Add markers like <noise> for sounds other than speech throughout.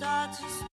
lot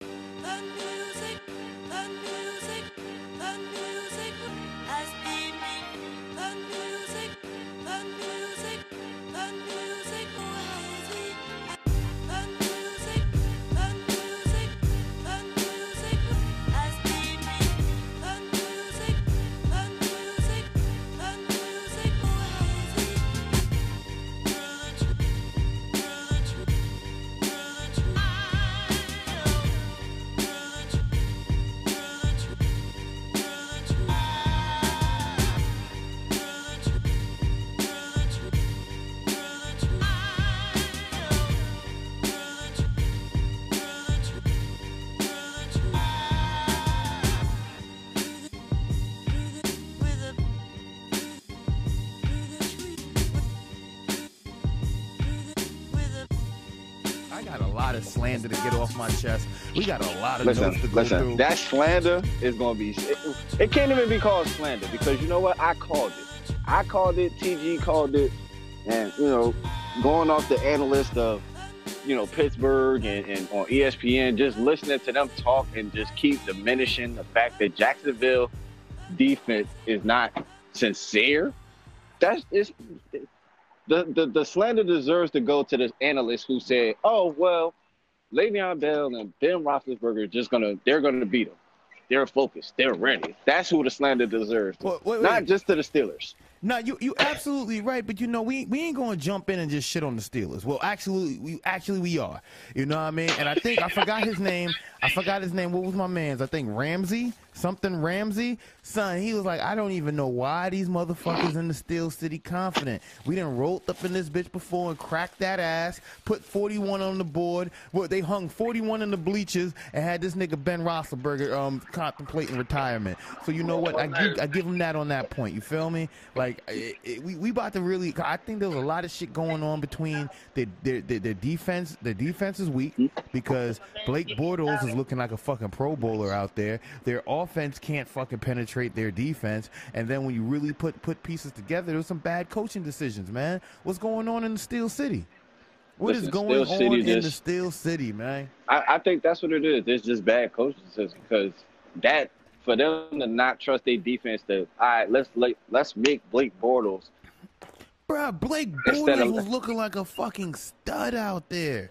of slander to get off my chest. We got a lot of listen, notes to go listen. through. That slander is gonna be. It, it can't even be called slander because you know what? I called it. I called it. TG called it, and you know, going off the analyst of, you know, Pittsburgh and, and on ESPN, just listening to them talk and just keep diminishing the fact that Jacksonville defense is not sincere. That's it's. The, the, the slander deserves to go to the analyst who said, "Oh well, Le'Veon Bell and Ben Roethlisberger are just gonna they're gonna beat them. They're focused. They're ready. That's who the slander deserves. Wait, wait, Not wait. just to the Steelers. No, you you absolutely right, but you know we we ain't gonna jump in and just shit on the Steelers. Well, actually, we actually we are. You know what I mean? And I think I forgot his name. I forgot his name. What was my man's? I think Ramsey, something Ramsey. Son, he was like, I don't even know why these motherfuckers in the Steel City confident. We done rolled up in this bitch before and cracked that ass. Put 41 on the board. Well, they hung 41 in the bleachers and had this nigga Ben Roethlisberger um contemplating retirement. So you know what? I give I give him that on that point. You feel me? Like it, it, we we about to really. I think there's a lot of shit going on between the their, their defense. Their defense is weak because Blake Bortles is looking like a fucking Pro Bowler out there. They're Their offense can't fucking penetrate their defense. And then when you really put put pieces together, there's some bad coaching decisions, man. What's going on in the Steel City? What is Listen, going Steel City on in the Steel City, man? I, I think that's what it is. It's just bad coaching decisions because that for them to not trust their defense to all right, let's let, let's make Blake Bortles Bruh, Blake Bortles of- was looking like a fucking stud out there.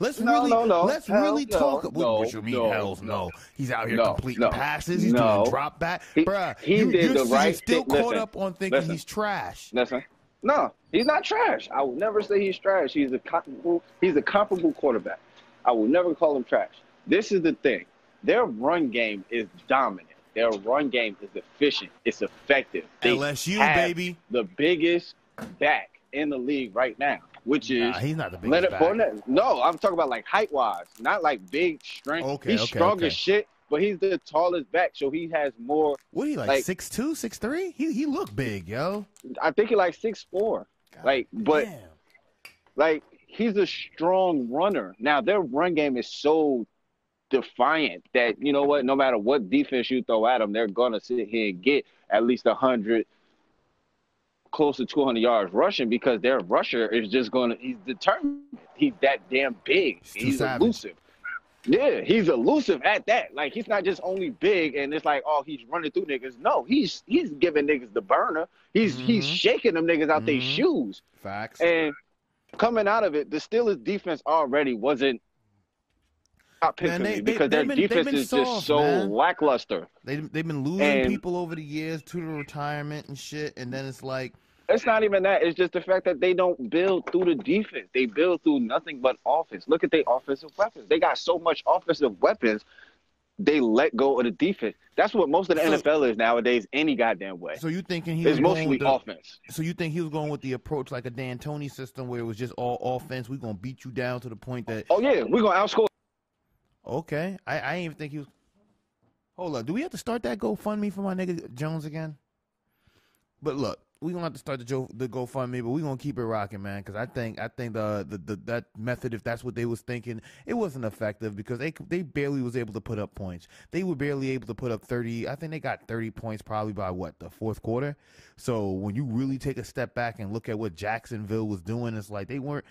Let's No, really, no, no. let's Hell really no. talk. What, No, what you mean, no, hell's no? no. He's out here No, completing no, passes. He's no. doing drop back, He- bruh. he you, did you're, the you're right still thing. caught Listen, up on thinking listen. he's trash. Listen, no, he's not trash. I will never say he's trash. He's a comparable. He's a comparable quarterback. I will never call him trash. This is the thing. Their run game is dominant. Their run game is efficient. It's effective. They LSU, have baby. the biggest back in the league right now, which is Nah, he's not the biggest Leonard back. Fournette. No, I'm talking about like height wise, not like big strength. Okay, he's okay, strong okay. as shit, but he's the tallest back, so he has more. What are you like, like- six two, six three? He he looked big, yo. I think he like six four. God Like, but damn. like he's a strong runner. Now their run game is so defiant that you know what, no matter what defense you throw at them, they're gonna sit here and get at least a hundred, close to two hundred yards rushing because their rusher is just gonna. He's determined. He's that damn big. He's He's elusive. Yeah, he's elusive at that. Like he's not just only big and it's like, oh, he's running through niggas. No, he's he's giving niggas the burner. He's he's Mhm. shaking them niggas out their Mhm. shoes. Facts. And coming out of it, the Steelers defense already wasn't top pick Man, they- me because their they've been- defense is soft, just so man. lackluster. They they've been losing and- people over the years to the retirement and shit, and then it's like It's not even that. It's just the fact that they don't build through the defense. They build through nothing but offense. Look at their offensive weapons. They got so much offensive weapons. They let go of the defense. That's what most of the So- NFL is nowadays. Any goddamn way. so you thinking he was mostly the, offense. So you think he was going with the approach like a D'Antoni system where it was just all offense? We're gonna beat you down to the point that Oh yeah, we're gonna outscore. Okay. I, I didn't even think he was. Hold up, do we have to start that GoFundMe for my nigga Jones again? But look, we gonna have to start the Joe the GoFundMe, but we gonna keep it rocking, man. Because I think I think the, the the that method, if that's what they was thinking, it wasn't effective because they they barely was able to put up points. They were barely able to put up thirty. I think they got thirty points probably by what the fourth quarter. So when you really take a step back and look at what Jacksonville was doing, it's like they weren't.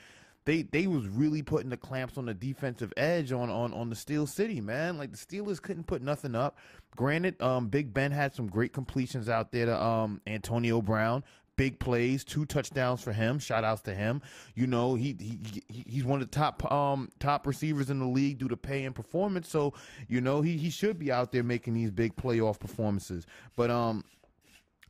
They they was really putting the clamps on the defensive edge on on on the Steel City, man. Like the Steelers couldn't put nothing up. Granted, um, Big Ben had some great completions out there to um Antonio Brown. Big plays, two touchdowns for him. Shout outs to him. You know, he, he he's one of the top um top receivers in the league due to pay and performance. So, you know, he, he should be out there making these big playoff performances. But um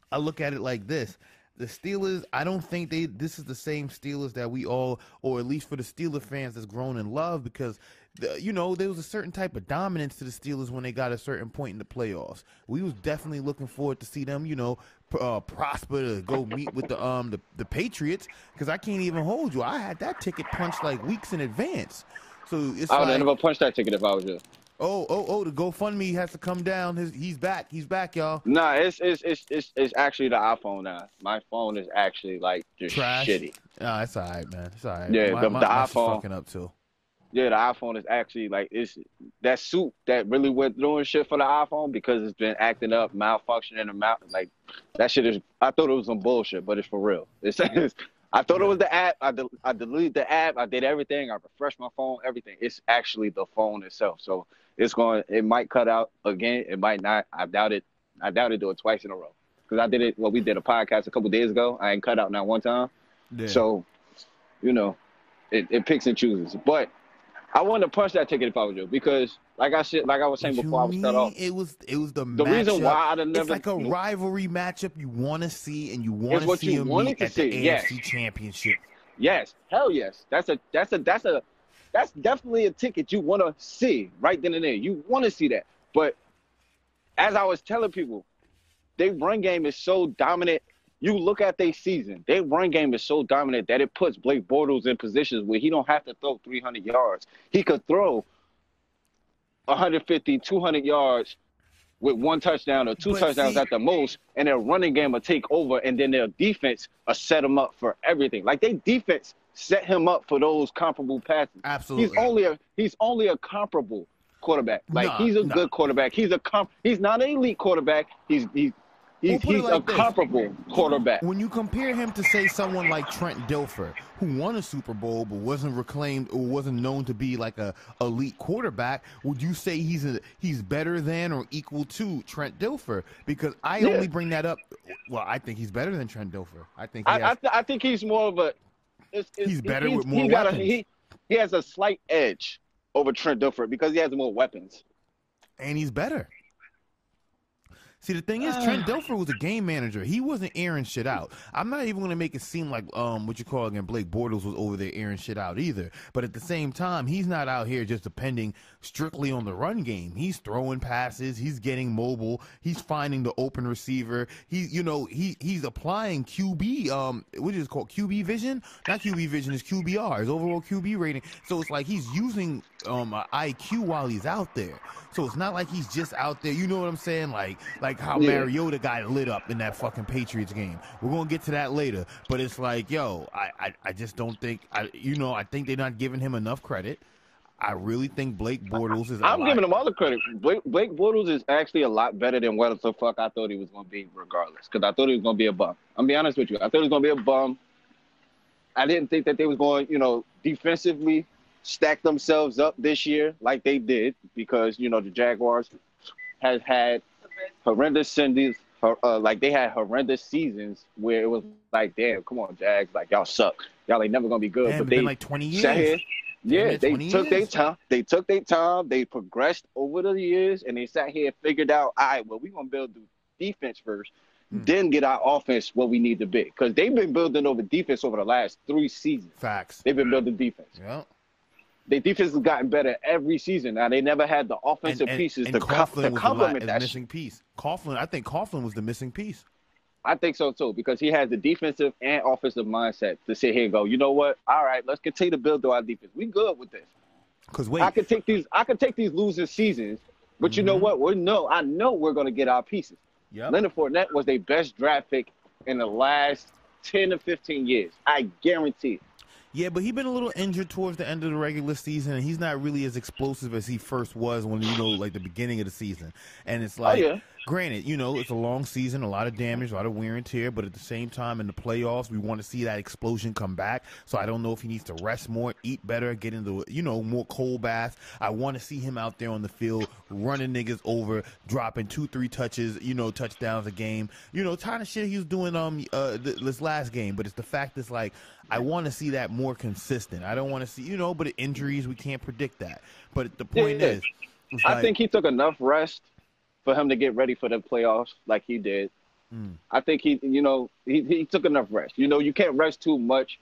I look at it like this the Steelers, I don't think they this is the same Steelers that we all, or at least for the Steeler fans that's grown in love, because the, you know there was a certain type of dominance to the Steelers when they got a certain point in the playoffs. We was definitely looking forward to see them, you know, uh, prosper to go meet with the um the, the Patriots, because I can't even hold you. I had that ticket punched like weeks in advance. So it's I would like, never punch that ticket if I was you. Oh oh oh, the GoFundMe has to come down. His, he's back. He's back, y'all. Nah, it's it's it's it's it's actually the iPhone now. My phone is actually like just Trash. shitty. Nah, it's all right, man. It's all right. Yeah, my, the- my, the iPhone- fucking up too. Yeah, the iPhone is actually like it's that suit that really went doing shit for the iPhone because it's been acting up, malfunctioning, and mal like that shit is. I thought it was some bullshit, but it's for real. <laughs> It's, it's I thought it was the app. I del- I deleted the app. I did everything. I refreshed my phone. Everything. It's actually the phone itself. So it's going. It might cut out again. It might not. I doubt it. I doubt it. Do it twice in a row because I did it. Well, we did a podcast a couple days ago. I ain't cut out not one time. Yeah. So, you know, it, it picks and chooses. But I wanted to punch that ticket if I was you because, like I said, like I was saying What before I was cut off, It was it was the the reason why have never it's like a rivalry matchup you want to see, and you want to see wanted meet at the see, yes. AFC Championship. Yes, hell yes. That's a that's a that's a that's definitely a ticket you want to see right then and there. You want to see that. But as I was telling people, their run game is so dominant. You look at their season, their run game is so dominant that it puts Blake Bortles in positions where he don't have to throw 300 yards. He could throw 150, 200 yards with one touchdown or two But touchdowns see- at the most, and their running game will take over, and then their defense will set him up for everything. Like their defense set him up for those comparable passes. Absolutely. He's only a he's only a comparable quarterback. Like Nah, he's a nah. good quarterback. He's a comp. He's not an elite quarterback. He's he's he's, We'll he's like a this. comparable quarterback. When you compare him to say someone like Trent Dilfer, who won a Super Bowl but wasn't reclaimed or wasn't known to be like a elite quarterback, would you say he's a he's better than or equal to Trent Dilfer? Because I Yeah. only bring that up. Well, I think he's better than Trent Dilfer. I think he I has, I, th- I think he's more of a. It's, it's, He's better with more he got a, weapons. he, he has a slight edge over Trent Dilfer because he has more weapons. and he's better. See, the thing is, Trent Dilfer was a game manager. He wasn't airing shit out. I'm not even going to make it seem like um what you call again Blake Bortles was over there airing shit out either. But at the same time, he's not out here just depending strictly on the run game. He's throwing passes. He's getting mobile. He's finding the open receiver. He, you know, he he's applying QB um what is it called QB vision? Not QB vision, is QBR, his overall QB rating. So it's like he's using um IQ while he's out there. So it's not like he's just out there. You know what I'm saying? Like like how Yeah. Mariota got lit up in that fucking Patriots game. We're gonna get to that later. But it's like, yo, I I, I just don't think I you know I think they're not giving him enough credit. I really think Blake Bortles is. a I'm giving him all the credit. Blake, Blake Bortles is actually a lot better than what the fuck I thought he was going to be, regardless. Because I thought he was going to be a bum. I'm be honest with you. I thought he was going to be a bum. I didn't think that they was going, you know, defensively stack themselves up this year like they did because you know the Jaguars has had horrendous seasons, uh, like they had horrendous seasons where it was like, damn, come on, Jags, like y'all suck, y'all ain't never gonna be good. Damn, but they been like 20 sat here, years. yeah, they took their time. They took their time. They progressed over the years, and they sat here and figured out, all right, well, we're gonna build the defense first, Hmm. then get our offense what we need to be. Because they've been building over defense over the last three seasons. Facts. They've been building defense. Yeah. Their defense has gotten better every season. Now they never had the offensive pieces to, co- to complement that. shit. missing piece. Coughlin, I think Coughlin was the missing piece. I think so too, because he has the defensive and offensive mindset to sit here and go, you know what? All right, let's continue to build through our defense. We good with this. Because wait, I could take these. I could take these losing seasons, but you know Mhm. what? We know. I know we're gonna get our pieces. yep. Leonard Fournette was their best draft pick in the last ten to fifteen years. I guarantee. Yeah, but he's been a little injured towards the end of the regular season, and he's not really as explosive as he first was when you know, like the beginning of the season. And it's oh, like oh yeah, granted, you know, it's a long season, a lot of damage, a lot of wear and tear, but at the same time, in the playoffs, we want to see that explosion come back. So I don't know if he needs to rest more, eat better, get into, you know, more cold baths. I want to see him out there on the field running niggas over, dropping two, three touches, you know, touchdowns a game. You know, kind of shit he was doing um uh, this last game. But it's the fact that's like, I want to see that more consistent. I don't want to see, you know, but injuries, we can't predict that. But the point Yeah. is, it's I like- think he took enough rest for him to get ready for the playoffs, like he did. Mm. I think he, you know, he, he took enough rest. You know, you can't rest too much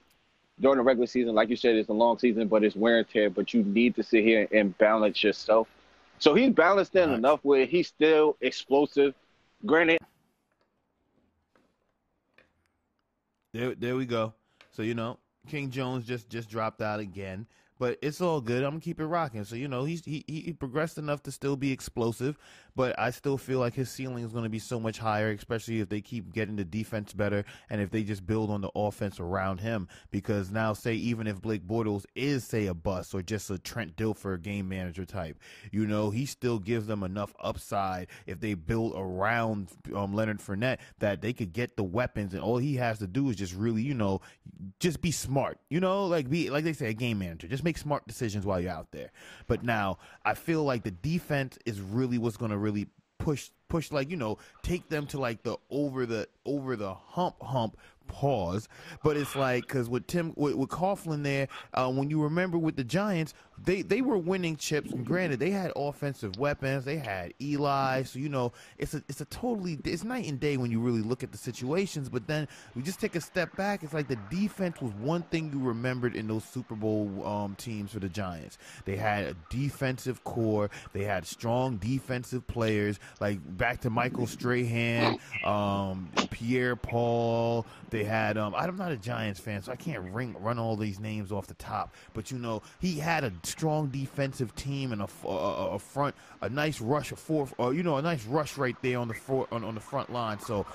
during the regular season. Like you said, it's a long season, but it's wear and tear. But you need to sit here and balance yourself. So he's balanced in enough where he's still explosive. Granted, There, there we go. So you know, King Jones just just dropped out again, but it's all good. I'm gonna keep it rocking. So you know, he's he he progressed enough to still be explosive, but I still feel like his ceiling is gonna be so much higher, especially if they keep getting the defense better and if they just build on the offense around him. Because now, say even if Blake Bortles is say a bust or just a Trent Dilfer game manager type, you know, he still gives them enough upside if they build around um, Leonard Fournette that they could get the weapons, and all he has to do is just really, you know, just be smart. You know, like be like they say, a game manager. Just make smart decisions while you're out there. But now I feel like the defense is really what's going to really push push like you know take them to like the over the over the hump hump pause. But it's like because with tim with, with coughlin there uh, when you remember with the giants they they were winning chips. And granted they had offensive weapons. They had eli. So you know it's a it's a totally it's night and day when you really look at the situations. But then we just take a step back. It's like the defense was one thing you remembered in those super bowl um, teams for the giants. They had a defensive core. They had strong defensive players. Like back to michael strahan um, pierre paul they had um, i'm not a giants fan so i can't ring, run all these names off the top but you know he had a strong defensive team and a front a nice rush a fourth or you know a nice rush right there on the for, on, on the front line so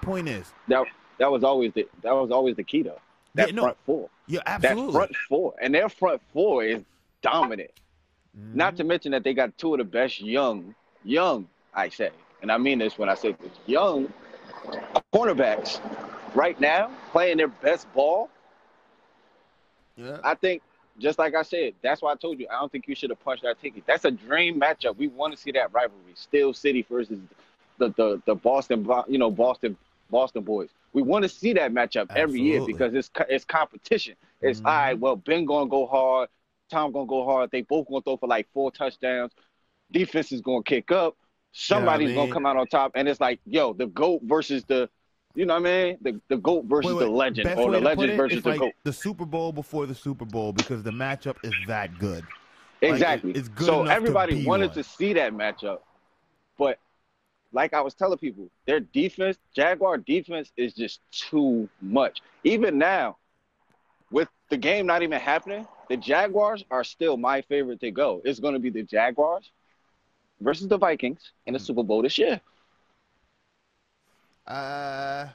point is that that was always the that was always the key though. That Yeah, no, front four. yeah absolutely. That front four. And their front four is dominant. Mhm. Not to mention that they got two of the best young, young, I say, and I mean this when I say this, young cornerbacks right now playing their best ball. yeah. I think, just like I said, that's why I told you, I don't think you should have punched that ticket. That's a dream matchup. We want to see that rivalry. Steel City versus the the, the Boston, you know, Boston Boston boys. We want to see that matchup every year because it's it's competition. It's Mhm. all right. Well, Ben gonna go hard. Tom gonna go hard. They both gonna throw for like four touchdowns. Defense is gonna kick up. Somebody's mean- gonna come out on top, and it's like, yo, the goat versus the, you know what I mean? The the goat versus Wait, wait, the legend, or the legend it, versus the like goat. the Super Bowl before the Super Bowl because the matchup is that good. Like, Exactly. it- it's good so enough to everybody wanted one. to see that matchup, but like I was telling people, their defense, Jaguar defense, is just too much. Even now, with the game not even happening, the Jaguars are still my favorite to go. It's going to be the Jaguars versus the Vikings in the Hmm. Super Bowl this year. Uh,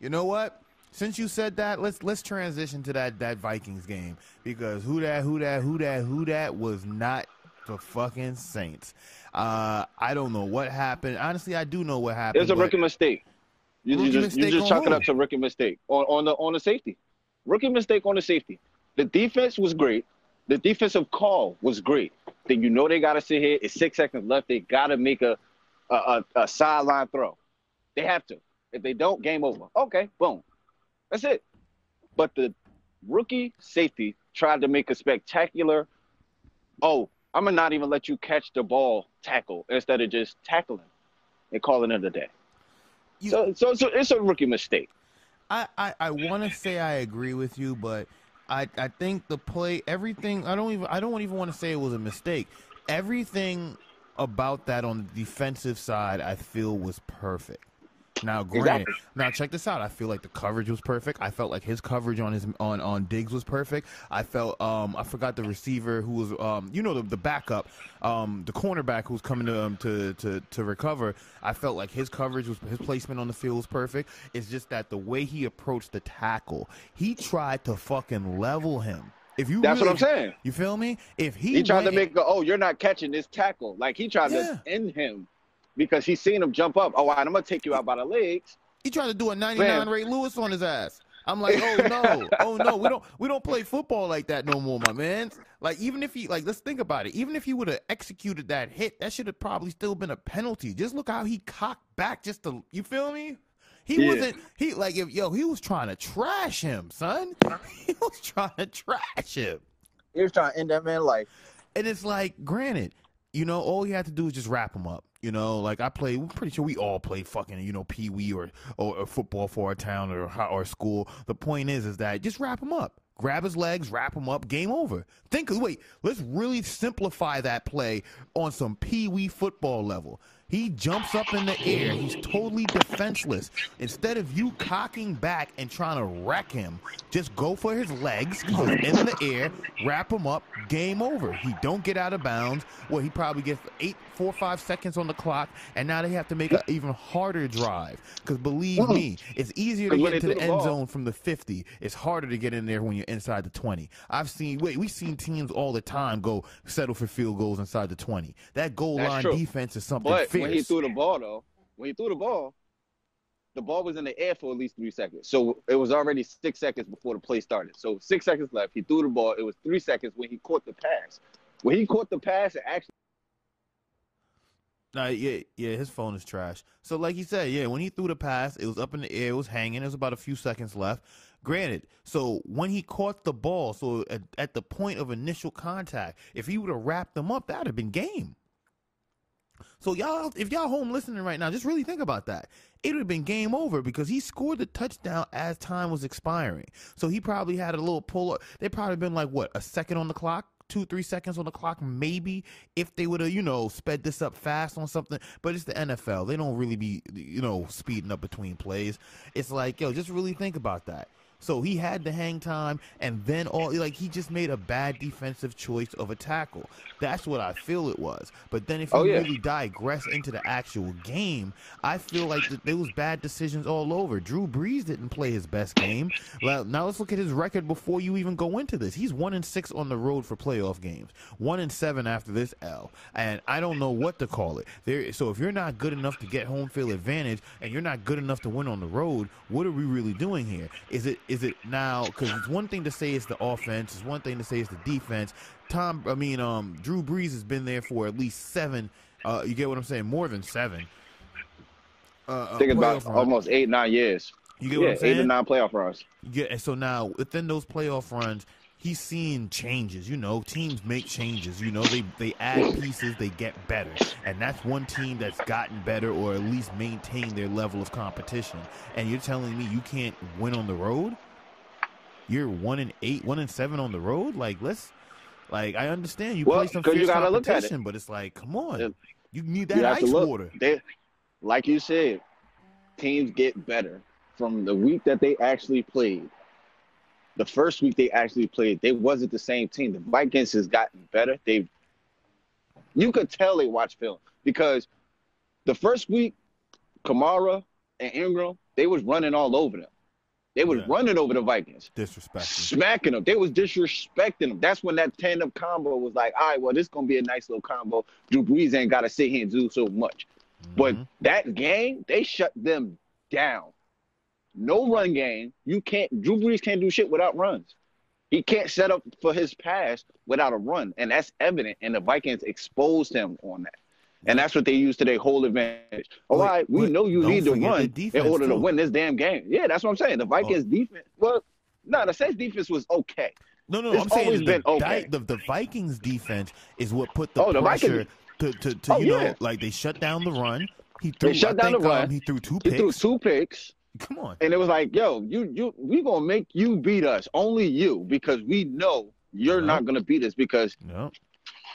you know what? Since you said that, let's let's transition to that that Vikings game because who that who that who that who that was not the fucking Saints. Uh, I don't know what happened. Honestly, I do know what happened. It's a but- rookie mistake. You, you Rookie just you just chalk it up to rookie mistake on, on the on the safety. Rookie mistake on the safety. The defense was great. The defensive call was great. Then you know they got to sit here. It's six seconds left. They got to make a a, a a sideline throw. They have to. If they don't, game over. Okay, boom. That's it. But the rookie safety tried to make a spectacular. Oh, I'm gonna not even let you catch the ball tackle instead of just tackling and calling it a day. You- So, so, so it's a rookie mistake. I, I, I want to say I agree with you, but I, I think the play, everything. I don't even I don't even want to say it was a mistake. Everything about that on the defensive side, I feel was perfect. Now, granted, Exactly. now check this out. I feel like the coverage was perfect. I felt like his coverage on his on on Diggs was perfect. I felt um I forgot the receiver who was um you know the, the backup um the cornerback who was coming to um to, to to recover. I felt like his coverage was his placement on the field was perfect. It's just that the way he approached the tackle, he tried to fucking level him. If you That's really- what I'm saying. You feel me? If he He tried to make, a, oh, you're not catching this tackle. Like he tried Yeah. to end him because he's seen him jump up. Oh, all right, I'm gonna take you out by the legs. He tried to do a 99 Ray Lewis on his ass. I'm like, oh no, <laughs> oh no, we don't we don't play football like that no more, my man. Like even if he like let's think about it. Even if he would have executed that hit, that should have probably still been a penalty. Just look how he cocked back just to you feel me? He yeah. wasn't he like if yo, he was trying to trash him, son. <laughs> He was trying to trash him. He was trying to end that man life. And it's like, granted, you know, all you had to do is just wrap him up. You know, like I play. I'm pretty sure we all play fucking, you know, pee wee or, or, or football for our town or our school. The point is, is that just wrap him up grab his legs, wrap him up, game over. Think, wait, let's really simplify that play on some pee wee football level. He jumps up in the air. He's totally defenseless. Instead of you cocking back and trying to wreck him, just go for his legs because he's in the air, wrap him up, game over. He don't get out of bounds. Well, he probably gets eight, four, five seconds on the clock, and now they have to make an even harder drive. Because believe me, it's easier to get into the, the end zone from the 50. It's harder to get in there when you're inside the 20. I've seen, wait, we've seen teams all the time go settle for field goals inside the 20. That goal That's line true. defense is something but when he threw the ball though, when he threw the ball, the ball was in the air for at least three seconds. So it was already six seconds before the play started. So six seconds left. He threw the ball. It was three seconds when he caught the pass. When he caught the pass, it actually. Nah, yeah, yeah, his phone is trash. So, like he said, yeah, when he threw the pass, it was up in the air, it was hanging. There was about a few seconds left. Granted, so when he caught the ball, so at, at the point of initial contact, if he would have wrapped them up, that would have been game. So y'all, if y'all home listening right now, just really think about that. It would have been game over because he scored the touchdown as time was expiring. So he probably had a little pull up. They probably been like what a second on the clock, two, three seconds on the clock, maybe if they would have, you know, sped this up fast on something. But it's the NFL. They don't really be, you know, speeding up between plays. It's like, yo, just really think about that. So he had the hang time, and then all like he just made a bad defensive choice of a tackle. That's what I feel it was. But then if oh, you oh, yeah. really digress into the actual game, I feel like th- there was bad decisions all over. Drew Brees didn't play his best game. Well, now let's look at his record before you even go into this. He's one and six on the road for playoff games. One and seven after this L, and I don't know what to call it. There. So if you're not good enough to get home field advantage, and you're not good enough to win on the road, what are we really doing here? Is it is it now? Because it's one thing to say it's the offense. It's one thing to say it's the defense. Tom, I mean, um, Drew Brees has been there for at least seven. Uh, you get what I'm saying? More than seven. Uh, uh Think about run. almost eight, nine years. You get yeah, what I'm saying? Eight to nine playoff runs. Yeah, and so now within those playoff runs, he's seeing changes. You know, teams make changes. You know, they they add pieces, they get better, and that's one team that's gotten better or at least maintained their level of competition. And you're telling me you can't win on the road? You're one and eight, one and seven on the road. Like let's, like I understand you well, play some fierce competition, it. but it's like, come on, yeah. you need that you ice water. They, like you said, teams get better from the week that they actually played the first week they actually played, they wasn't the same team. The Vikings has gotten better. They, you could tell they watch film because the first week, Kamara and Ingram, they was running all over them. They was yeah. running over the Vikings, disrespecting, smacking them. They was disrespecting them. That's when that tandem combo was like, all right, well, this gonna be a nice little combo. Drew Brees ain't gotta sit here and do so much. Mm-hmm. But that game, they shut them down no run game. You can't. Drew Brees can't do shit without runs. He can't set up for his pass without a run, and that's evident. And the Vikings exposed him on that, and that's what they used to their whole advantage. All wait, right, we wait, know you need to run in order too. to win this damn game. Yeah, that's what I'm saying. The Vikings oh. defense. Well, no, the Saints defense was okay. No, no, no I'm saying the, been okay. the, the Vikings defense is what put the oh, pressure the to, to, to oh, you yeah. know like they shut down the run. He threw. They shut I down think, the run. Um, he threw two picks. He threw two picks. Come on. And it was like, yo, you you we gonna make you beat us. Only you, because we know you're not gonna beat us because no,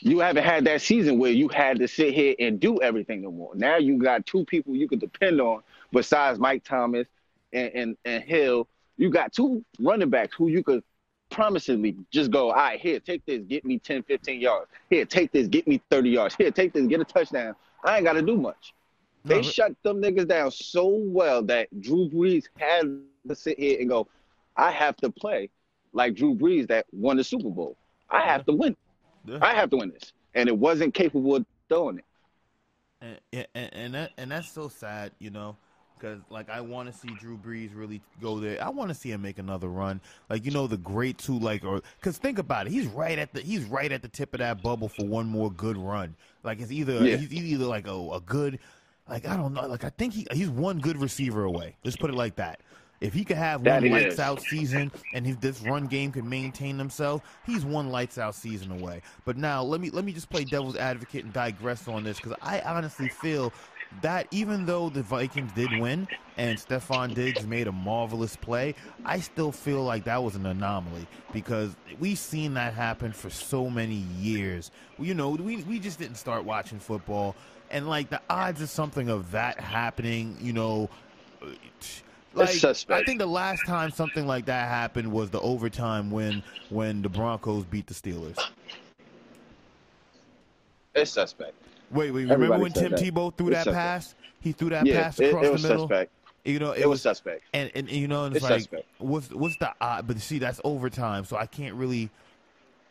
you haven't had that season where you had to sit here and do everything no more. Now you got two people you could depend on besides Mike Thomas and, and, and Hill. You got two running backs who you could promisingly just go, all right, here, take this, get me 10, 15 yards. Here, take this, get me 30 yards. Here, take this, get a touchdown. I ain't got to do much. They shut them niggas down so well that Drew Brees had to sit here and go, I have to play like Drew Brees that won the Super Bowl. I have to win. Yeah. I have to win this. And it wasn't capable of doing it. And and and, that, and that's so sad, you know, because like I want to see Drew Brees really go there. I want to see him make another run, like you know the great two, like or because think about it, he's right at the he's right at the tip of that bubble for one more good run. Like it's either Yeah. he's either like a, a good, like I don't know, like I think he he's one good receiver away. Let's put it like that. If he could have That one lights is. out season and if this run game could maintain themselves, he's one lights out season away. But now let me let me just play devil's advocate and digress on this because I honestly feel that even though the Vikings did win and Stefon Diggs made a marvelous play, I still feel like that was an anomaly because we've seen that happen for so many years. You know, we we just didn't start watching football and like the odds of something of that happening, you know, like suspect. I think the last time something like that happened was the overtime when when the Broncos beat the Steelers. It's suspect. Wait, wait, remember Everybody when Tim that. Tebow threw It's that suspect. pass? He threw that yeah, pass it, across it was the middle. suspect. You know, it, It was was suspect. and, and you know, and it's, It's like suspect. what's what's the odd? But see, that's overtime, so I can't really,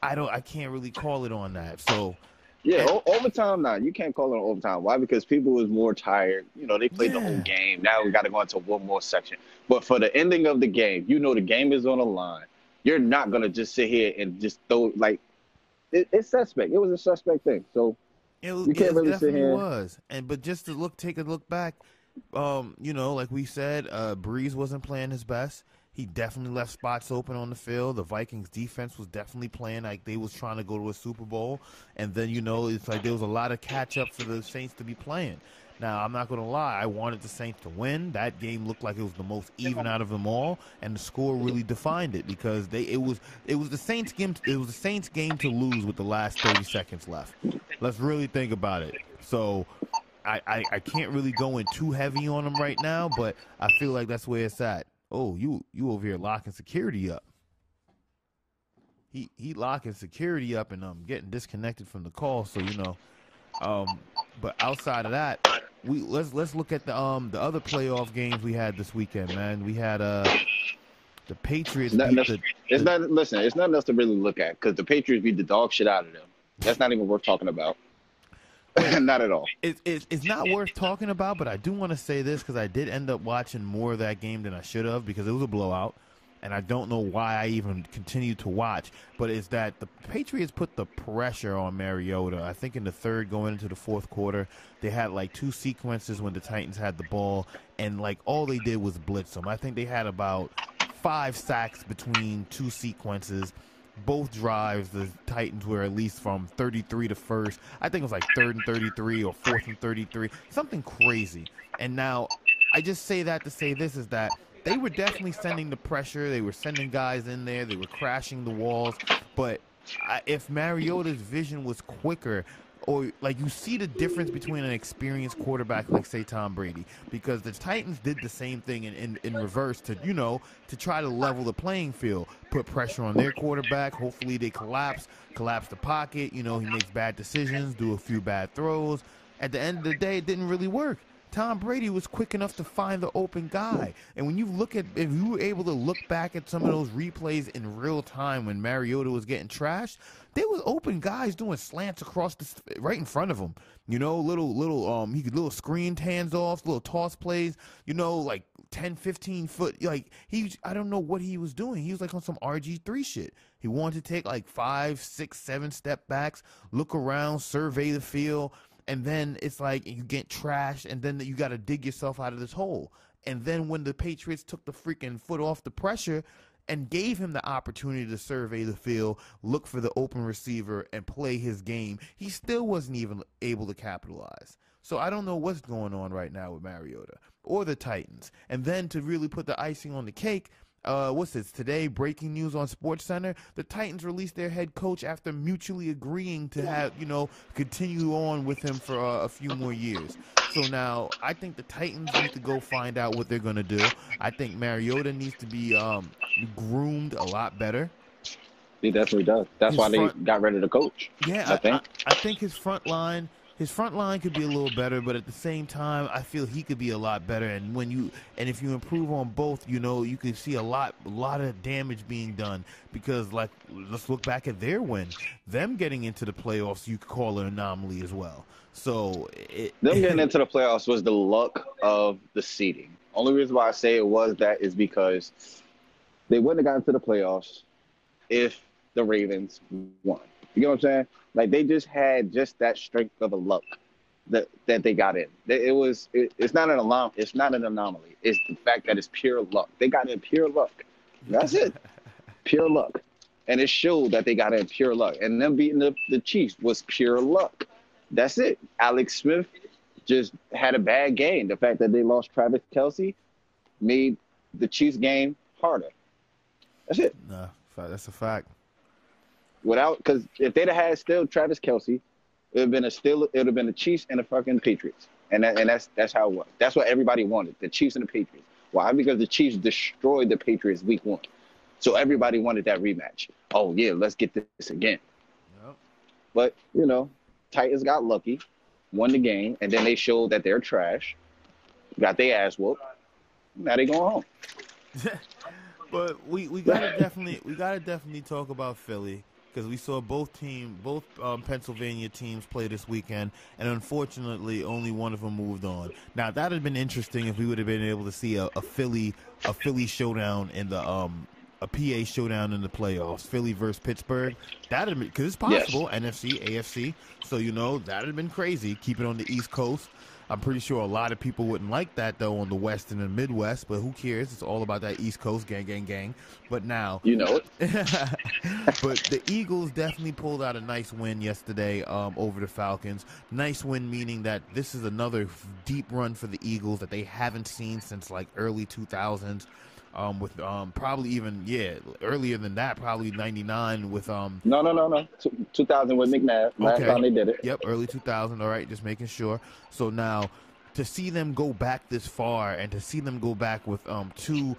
I don't, I can't really call it on that. So Yeah, o- overtime now. You can't call it overtime. Why? Because people was more tired. You know, they played the whole game. Now we got to go into one more section. But for the ending of the game, you know the game is on the line. You're not gonna just sit here and just throw like it, it's suspect. It was a suspect thing. So It, was- You can't it really sit definitely here- was, and but just to look, take a look back, um, you know, like we said, uh, Brees wasn't playing his best. He definitely left spots open on the field. The Vikings defense was definitely playing like they was trying to go to a Super Bowl, and then you know it's like there was a lot of catch up for the Saints to be playing. Now I'm not gonna lie, I wanted the Saints to win. That game looked like it was the most even out of them all, and the score really defined it because they it was it was the Saints game it was the Saints game to lose with the last 30 seconds left. Let's really think about it. So I, I, I can't really go in too heavy on them right now, but I feel like that's where it's at. Oh, you you over here locking security up. He he locking security up and um getting disconnected from the call, so you know. Um but outside of that, we let's let's look at the um the other playoff games we had this weekend, man. We had uh the Patriots Not beat enough- the it's not. Listen, it's not enough to really look at because the Patriots beat the dog shit out of them. That's not even worth talking about. <laughs> not at all. it, it, it's not worth talking about, but I do want to say this because I did end up watching more of that game than I should have because it was a blowout, and I don't know why I even continued to watch. But it's that the Patriots put the pressure on Mariota. I think in the third, going into the fourth quarter, they had like two sequences when the Titans had the ball, and like all they did was blitz them. I think they had about five sacks between two sequences both drives, the Titans were at least from 33 to first. I think it was like third and 33 or fourth and 33, something crazy. And now, I just say that to say this is that they were definitely sending the pressure. They were sending guys in there. They were crashing the walls. But if Mariota's vision was quicker, or like you see the difference between an experienced quarterback like say Tom Brady because the Titans did the same thing in, in, in reverse to you know to try to level the playing field put pressure on their quarterback hopefully they collapse collapse the pocket you know he makes bad decisions do a few bad throws. At the end of the day it didn't really work Tom Brady was quick enough to find the open guy. And when you look at, if you were able to look back at some of those replays in real time when Mariota was getting trashed, there was open guys doing slants across the right in front of him. You know, little little um, he could little screen hands off, little toss plays. You know, like 10, 15 foot. Like he, I don't know what he was doing. He was like on some RG three shit. He wanted to take like five, six, seven step backs, look around, survey the field and then it's like you get trashed, and then you got to dig yourself out of this hole. And then when the Patriots took the freaking foot off the pressure and gave him the opportunity to survey the field, look for the open receiver, and play his game, he still wasn't even able to capitalize. So I don't know what's going on right now with Mariota or the Titans. And then to really put the icing on the cake, uh, what's this today? Breaking news on Sports Center: the Titans released their head coach after mutually agreeing to have you know continue on with him for uh, a few more years. So now I think the Titans need to go find out what they're gonna do. I think Mariota needs to be um, groomed a lot better. He definitely does. That's His why they got rid of the coach. Yeah, I I, think. I, I think his front line his front line could be a little better, but at the same time, I feel he could be a lot better. And when you and if you improve on both, you know, you can see a lot, a lot of damage being done. Because like, let's look back at their win. Them getting into the playoffs, you could call an anomaly as well. So it, them getting <laughs> into the playoffs was the luck of the seeding. Only reason why I say it was that is because they wouldn't have gotten to the playoffs if the Ravens won. You know what I'm saying? Like they just had just that strength of a luck that that they got in. It was it, it's not an alarm. It's not an anomaly. It's the fact that it's pure luck. They got in pure luck. That's it. <laughs> pure luck. And it showed that they got in pure luck. And them beating the, the Chiefs was pure luck. That's it. Alex Smith just had a bad game. The fact that they lost Travis Kelce made the Chiefs game harder. That's it. Nah, that's a fact without because if they'd have had still Travis Kelce, it would have been a still it would have been the Chiefs and the fucking Patriots, and that, and that's that's how it was. That's what everybody wanted, the Chiefs and the Patriots. Why? Because the Chiefs destroyed the Patriots week one, so everybody wanted that rematch. Oh yeah, let's get this again. Yep. But you know, Titans got lucky, won the game, and then they showed that they're trash. Got their ass whooped. Now they going home. <laughs> but we, we gotta definitely we gotta definitely talk about Philly because we saw both team, both um, Pennsylvania teams play this weekend, and unfortunately, only one of them moved on. Now that had been interesting if we would have been able to see a, a Philly, a Philly showdown in the um, a PA showdown in the playoffs, Philly versus Pittsburgh. That would because it's possible yes. NFC, AFC. So you know that would have been crazy. Keep it on the East Coast. I'm pretty sure a lot of people wouldn't like that though on the West and the Midwest, but who cares? It's all about that East Coast gang, gang, gang. But now, you know it. <laughs> but the Eagles definitely pulled out a nice win yesterday um, over the Falcons. Nice win meaning that this is another deep run for the Eagles that they haven't seen since like early 2000s um, with um, probably even yeah earlier than that, probably '99 with um. No, no, no, no. 2000 with McNabb. Last okay. time they did it. Yep, early 2000. All right, just making sure. So now to see them go back this far and to see them go back with um two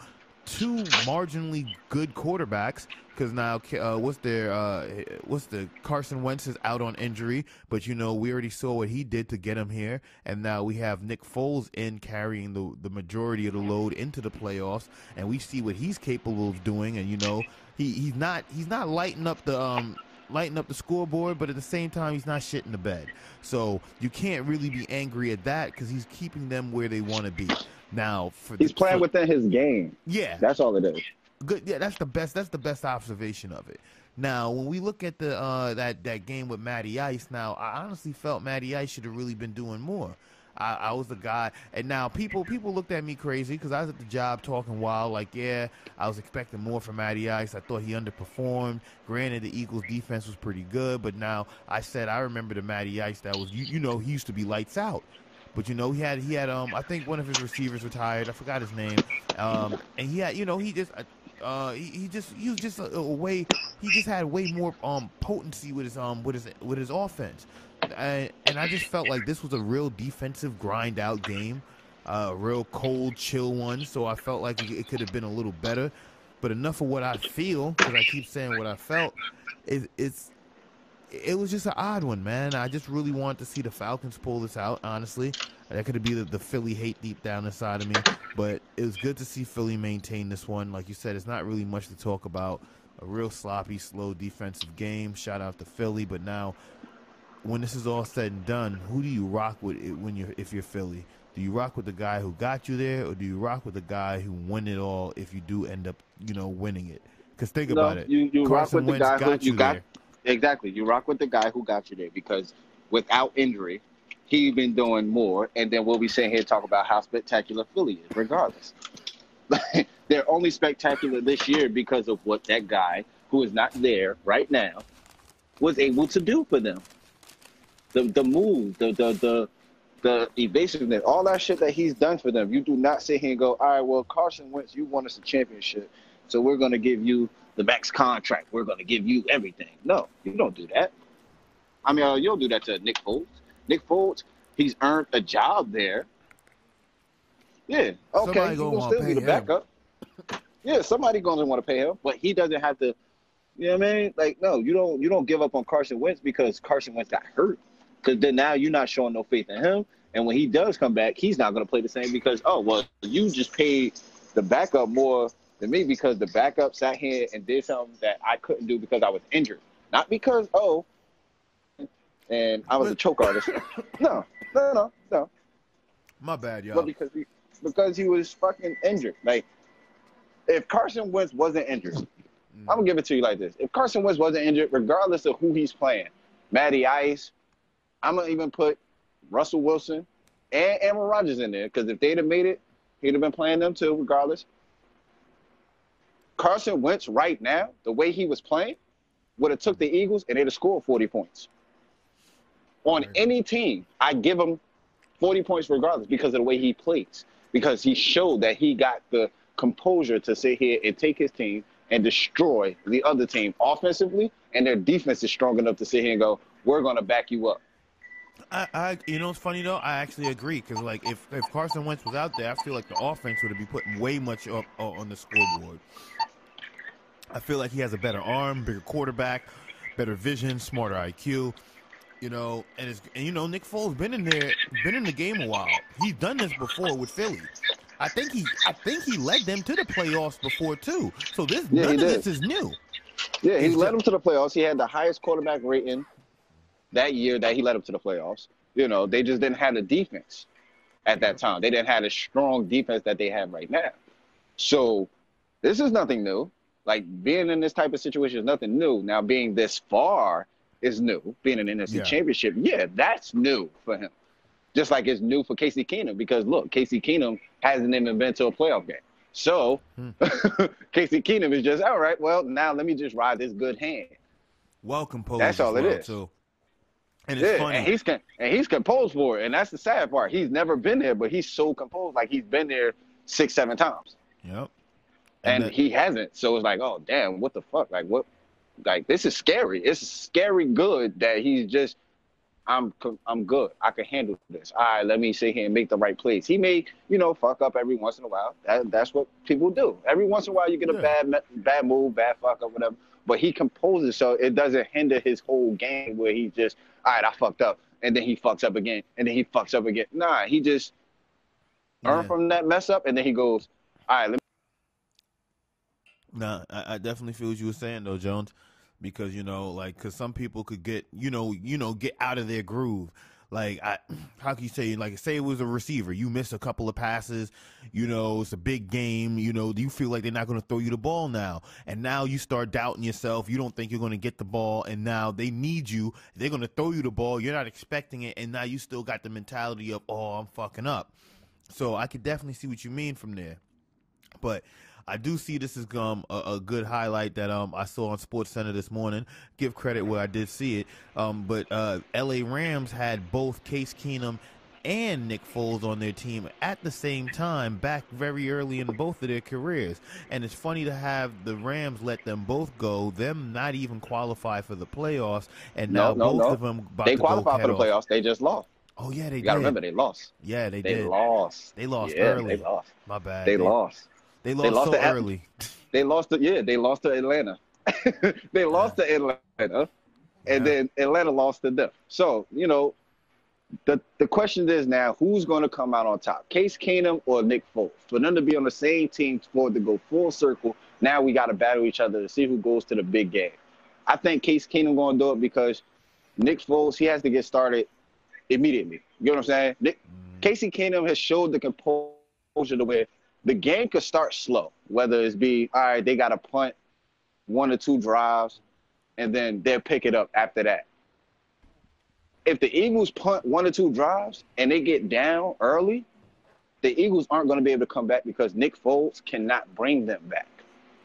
two marginally good quarterbacks because now uh, what's their uh, what's the Carson Wentz is out on injury, but you know we already saw what he did to get him here, and now we have Nick Foles in carrying the the majority of the load into the playoffs, and we see what he's capable of doing, and you know he he's not he's not lighting up the um lighting up the scoreboard, but at the same time, he's not shitting the bed. So you can't really be angry at that because he's keeping them where they want to be. Now, he's the, playing within his game. Yeah, that's all it is. Good. Yeah, that's the best. That's the best observation of it. Now, when we look at the uh, that that game with Matty Ice, now I honestly felt Matty Ice should have really been doing more. I, I, was the guy, and now people people looked at me crazy because I was at the job talking wild, like yeah, I was expecting more from Matty Ice. I thought he underperformed. Granted, the Eagles' defense was pretty good, but now I said I remember the Matty Ice that was you, you know he used to be lights out. But you know, he had he had um I think one of his receivers retired. I forgot his name. Um, and he had you know he just uh he, he just he was just a, a, way he just had way more um potency with his um with his with his offense. And, and I just felt like this was a real defensive grind out game, uh, a real cold chill one. So I felt like it, it could have been a little better. But enough of what I feel, because I keep saying what I felt, is it's it was just an odd one, man. I just really wanted to see the Falcons pull this out, honestly. That could be the, the Philly hate deep down inside of me. But it was good to see Philly maintain this one. Like you said, it's not really much to talk about. A real sloppy, slow defensive game. Shout out to Philly. But now, when this is all said and done, who do you rock with when you're if you're Philly? Do you rock with the guy who got you there, or do you rock with the guy who won it all if you do end up, you know, winning it? Because think no, about it. You, you rock with the guy who you got. There. Exactly. You rock with the guy who got you there because without injury, he been doing more. And then we'll be sitting here talk about how spectacular Philly is, regardless. <laughs> They're only spectacular this year because of what that guy who is not there right now was able to do for them. The the move, the the the the evasiveness, all that shit that he's done for them. You do not sit here and go, all right, well, Carson Wentz, you won us a championship, so we're gonna give you the max contract. We're going to give you everything. No, you don't do that. I mean, uh, you don't do that to Nick Foles. Nick Foles, he's earned a job there. Yeah, okay, he's gonna still be the backup. yeah, somebody gonna want to pay him, but he doesn't have to. You know what I mean? Like, no, you don't. You don't give up on Carson Wentz because Carson Wentz got hurt. Because then now you're not showing no faith in him. And when he does come back, he's not going to play the same because, oh, well, you just paid the backup more than me because the backup sat here and did something that I couldn't do because I was injured. Not because, oh, and I was a choke artist. <laughs> No, no, no, no. My bad, y'all. But because he, because he was fucking injured. Like, if Carson Wentz wasn't injured, Mm. I'm gonna give it to you like this: If Carson Wentz wasn't injured, regardless of who he's playing, Matty Ice, I'm gonna even put Russell Wilson and Aaron Rodgers in there because if they'd have made it, he'd have been playing them too, regardless. Carson Wentz right now, the way he was playing, would have took the Eagles and they'd have scored 40 points. On any team, I give him 40 points regardless because of the way he plays. Because he showed that he got the composure to sit here and take his team and destroy the other team offensively, and their defense is strong enough to sit here and go, "We're going to back you up." I, I, you know, it's funny though. I actually agree because, like, if if Carson Wentz was out there, I feel like the offense would have be putting way much up uh, on the scoreboard. I feel like he has a better arm, bigger quarterback, better vision, smarter IQ. You know, and it's and you know Nick Foles been in there, been in the game a while. He's done this before with Philly. I think he, I think he led them to the playoffs before too. So this Yeah, none of did. this is new. Yeah, he He's led them to the playoffs. He had the highest quarterback rating that year that he led them to the playoffs. You know, they just didn't have the defense at that time. They didn't have a strong defense that they have right now. So this is nothing new. Like being in this type of situation is nothing new. Now being this far is new. Being in an NFC Yeah. championship, yeah, that's new for him. Just like it's new for Casey Keenum because look, Casey Keenum hasn't even been to a playoff game. So Hmm. <laughs> Casey Keenum is just all right. Well, now let me just ride this good hand. Well composed. That's all it well, is. Too. And it's Yeah, funny. and he's con- and he's composed for it, and that's the sad part. He's never been there, but he's so composed, like he's been there six, seven times, yep. And, the- he hasn't. So it's like, oh damn, what the fuck? Like what? Like this is scary. It's scary good that he's just. I'm I'm good. I can handle this. All right, let me sit here and make the right plays. He may, you know, fuck up every once in a while. That, that's what people do. Every once in a while, you get a Yeah. bad bad move, bad fuck up, whatever. But he composes so it doesn't hinder his whole game where he just, all right, I fucked up, and then he fucks up again, and then he fucks up again. Nah, he just learn Yeah. from that mess up, and then he goes, all right, let Nah, I, I definitely feel what you were saying though, Jones, because you know, like, because some people could get, you know, you know, get out of their groove. Like, I, <clears throat> how can you say, like, say it was a receiver, you miss a couple of passes, you know, it's a big game, you know, do you feel like they're not going to throw you the ball now, and now you start doubting yourself. You don't think you're going to get the ball, and now they need you. They're going to throw you the ball. You're not expecting it, and now you still got the mentality of, oh, I'm fucking up. So I could definitely see what you mean from there. But I do see this as um a, a good highlight that um I saw on Sports Center this morning. Give credit where I did see it. Um, but uh, L.A. Rams had both Case Keenum and Nick Foles on their team at the same time, back very early in both of their careers. And it's funny to have the Rams let them both go, them not even qualify for the playoffs, and No, now no, both no. of them about they to go qualify for the off. playoffs. They just lost. Oh yeah, they You gotta remember, they lost. yeah, they, did. They, did. lost. They lost yeah, early. They lost. My bad. They lost. They lost, lost so to early. They lost to yeah, they lost to Atlanta. <laughs> they lost to Atlanta, and Yeah. then Atlanta lost to them. So you know, the the question is now who's going to come out on top, Case Keenum or Nick Foles? For them to be on the same team for it to go full circle, now we got to battle each other to see who goes to the big game. I think Case Keenum going to do it because Nick Foles he has to get started immediately. You know what I'm saying? Nick, Mm. Casey Keenum has showed the composure to where the game could start slow, whether it's be all right, they got to punt one or two drives, and then they'll pick it up after that. If the Eagles punt one or two drives and they get down early, the Eagles aren't going to be able to come back because Nick Foles cannot bring them back.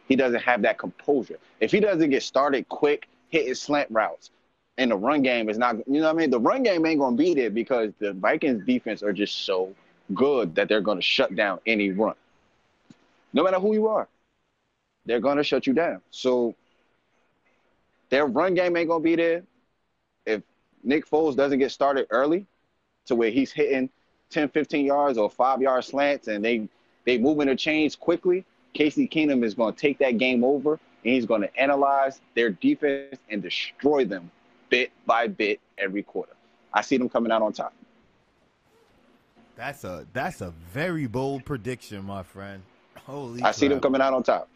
He doesn't have that composure. If he doesn't get started quick, hitting slant routes, and the run game is not, you know what I mean? The run game ain't going to be there because the Vikings defense are just so good that they're going to shut down any run. No matter who you are, they're going to shut you down. So their run game ain't going to be there. If Nick Foles doesn't get started early to where he's hitting 10, 15 yards or five yard slants and they, they moving the chains quickly, Casey Keenum is going to take that game over and he's going to analyze their defense and destroy them bit by bit every quarter. I see them coming out on top. That's a that's a very bold prediction, my friend. Holy I see them coming out on top.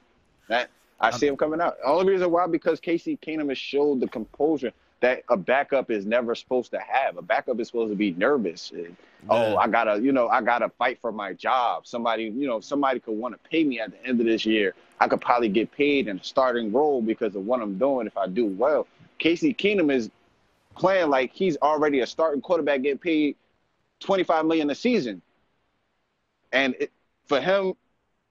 That I see them coming out. Only reason why because Casey Keenum has showed the composure that a backup is never supposed to have. A backup is supposed to be nervous. And, Oh, I gotta, you know, I gotta fight for my job. Somebody, you know, somebody could want to pay me at the end of this year. I could probably get paid in a starting role because of what I'm doing if I do well. Casey Keenum is playing like he's already a starting quarterback getting paid 25 million a season. And it, for him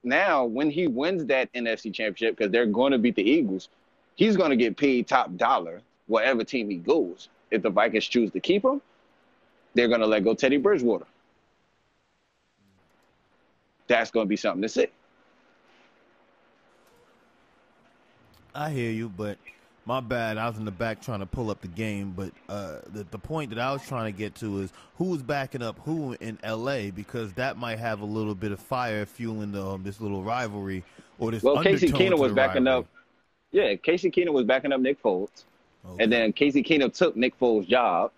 now, when he wins that NFC championship, because they're going to beat the Eagles, he's going to get paid top dollar whatever team he goes. If the Vikings choose to keep him, they're going to let go Teddy Bridgewater. That's going to be something to see. I hear you, but my bad. I was in the back trying to pull up the game, but uh, the the point that I was trying to get to is who's backing up who in L.A. because that might have a little bit of fire fueling the, um, this little rivalry or this. Well, Casey Keenum was backing rivalry. up. Yeah, Casey Keenum was backing up Nick Foles. Okay. And then Casey Keenum took Nick Foles' job.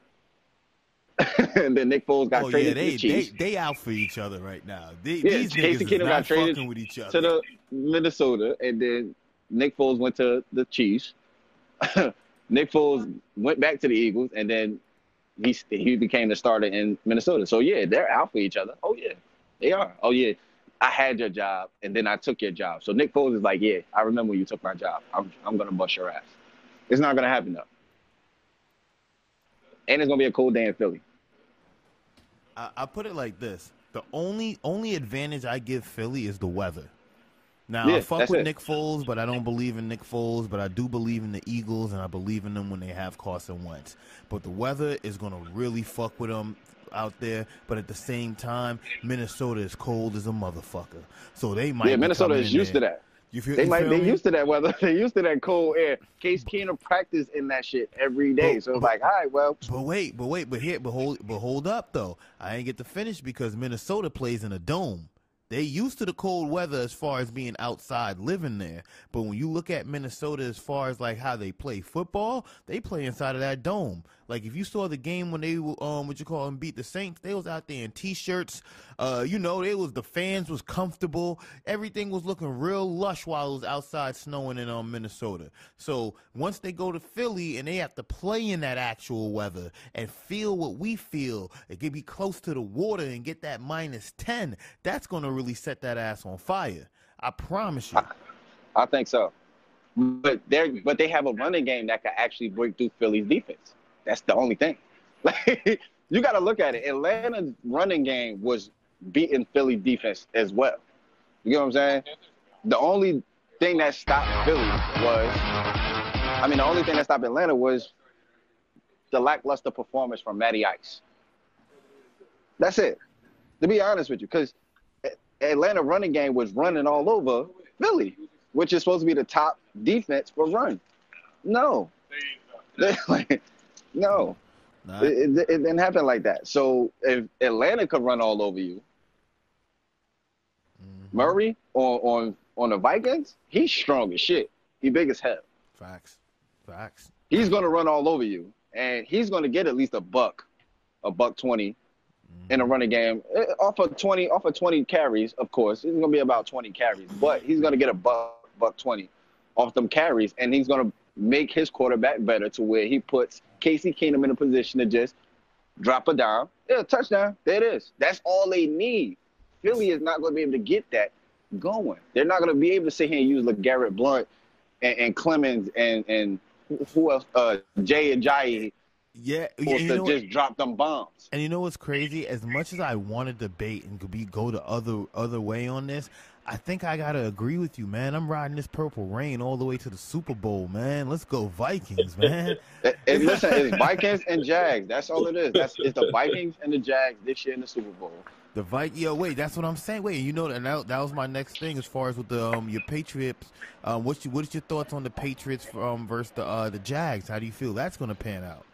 <laughs> and then Nick Foles got oh yeah, traded they, to the Chiefs. they they out for each other right now. They, Yeah, these Casey niggas Keenum got traded with each other. to the Minnesota, and then Nick Foles went to the Chiefs. <laughs> Nick Foles went back to the Eagles, and then he he became the starter in Minnesota. So yeah, they're out for each other. Oh yeah, they are. Oh yeah, I had your job, and then I took your job. So Nick Foles is like, yeah, I remember when you took my job. I'm I'm gonna bust your ass. It's not gonna happen though. And it's gonna be a cold day in Philly. I, I put it like this: the only only advantage I give Philly is the weather. Now I fuck with it. Nick Foles, but I don't believe in Nick Foles. But I do believe in the Eagles, and I believe in them when they have Carson Wentz. But the weather is gonna really fuck with them out there. But at the same time, Minnesota is cold as a motherfucker, so they might. Yeah, Minnesota is used to that. You feel? They you might feel they me? used to that weather. <laughs> They used to that cold air. Case Keenum practiced in that shit every day. But- so it's like, all right, well, But wait, but wait, but here, but hold, but hold up though. I ain't get to finish because Minnesota plays in a dome. They used to the cold weather as far as being outside living there. But when you look at Minnesota as far as like how they play football, they play inside of that dome. Like if you saw the game when they um what you call them beat the Saints, they was out there in t-shirts. Uh, you know, they was the fans was comfortable. Everything was looking real lush while it was outside snowing in um Minnesota. So once they go to Philly and they have to play in that actual weather and feel what we feel, it can be close to the water and get that minus ten. That's gonna really set that ass on fire. I promise you. I think so. But they but they have a running game that can actually break through Philly's defense. That's the only thing. Like <laughs> you got to look at it. Atlanta's running game was beating Philly defense as well. You know what I'm saying? The only thing that stopped Philly was, I mean, the only thing that stopped Atlanta was the lackluster performance from Matty Ice. That's it. To be honest with you, because Atlanta running game was running all over Philly, which is supposed to be the top defense for run. No, Like, <laughs> no, Nah, it, it, it didn't happen like that. So if Atlanta could run all over you, mhm. Murray on on on the Vikings, he's strong as shit. He big as hell. Facts. Facts. He's gonna run all over you, and he's gonna get at least a buck, a buck twenty in a running game. Eh, Off of twenty, off of twenty carries, of course, it's gonna be about twenty carries, but he's gonna get a buck, buck twenty off them carries, and he's gonna make his quarterback better to where he puts Casey Keenum in a position to just drop a dime, yeah, touchdown. There it is. That's all they need. Philly is not gonna be able to get that going. They're not gonna be able to sit here and use LeGarrette Blunt and, and Clemens and and who else? Uh, Jay Ajayi Yeah, you know to what? just drop them bombs. And you know what's crazy? As much as I want to debate and could be go the other other way on this, I think I gotta agree with you, man. I'm riding this purple rain all the way to the Super Bowl, man. Let's go Vikings, man. <laughs> And- and listen, it's <laughs> Vikings and Jags. That's all it is. That's it's the Vikings and the Jags this year in the Super Bowl. The Vik, yo, wait, that's what I'm saying. Wait, you know that that, that was my next thing as far as with the um your Patriots. Um, what's your, what is your thoughts on the Patriots um versus the uh the Jags? How do you feel that's gonna pan out?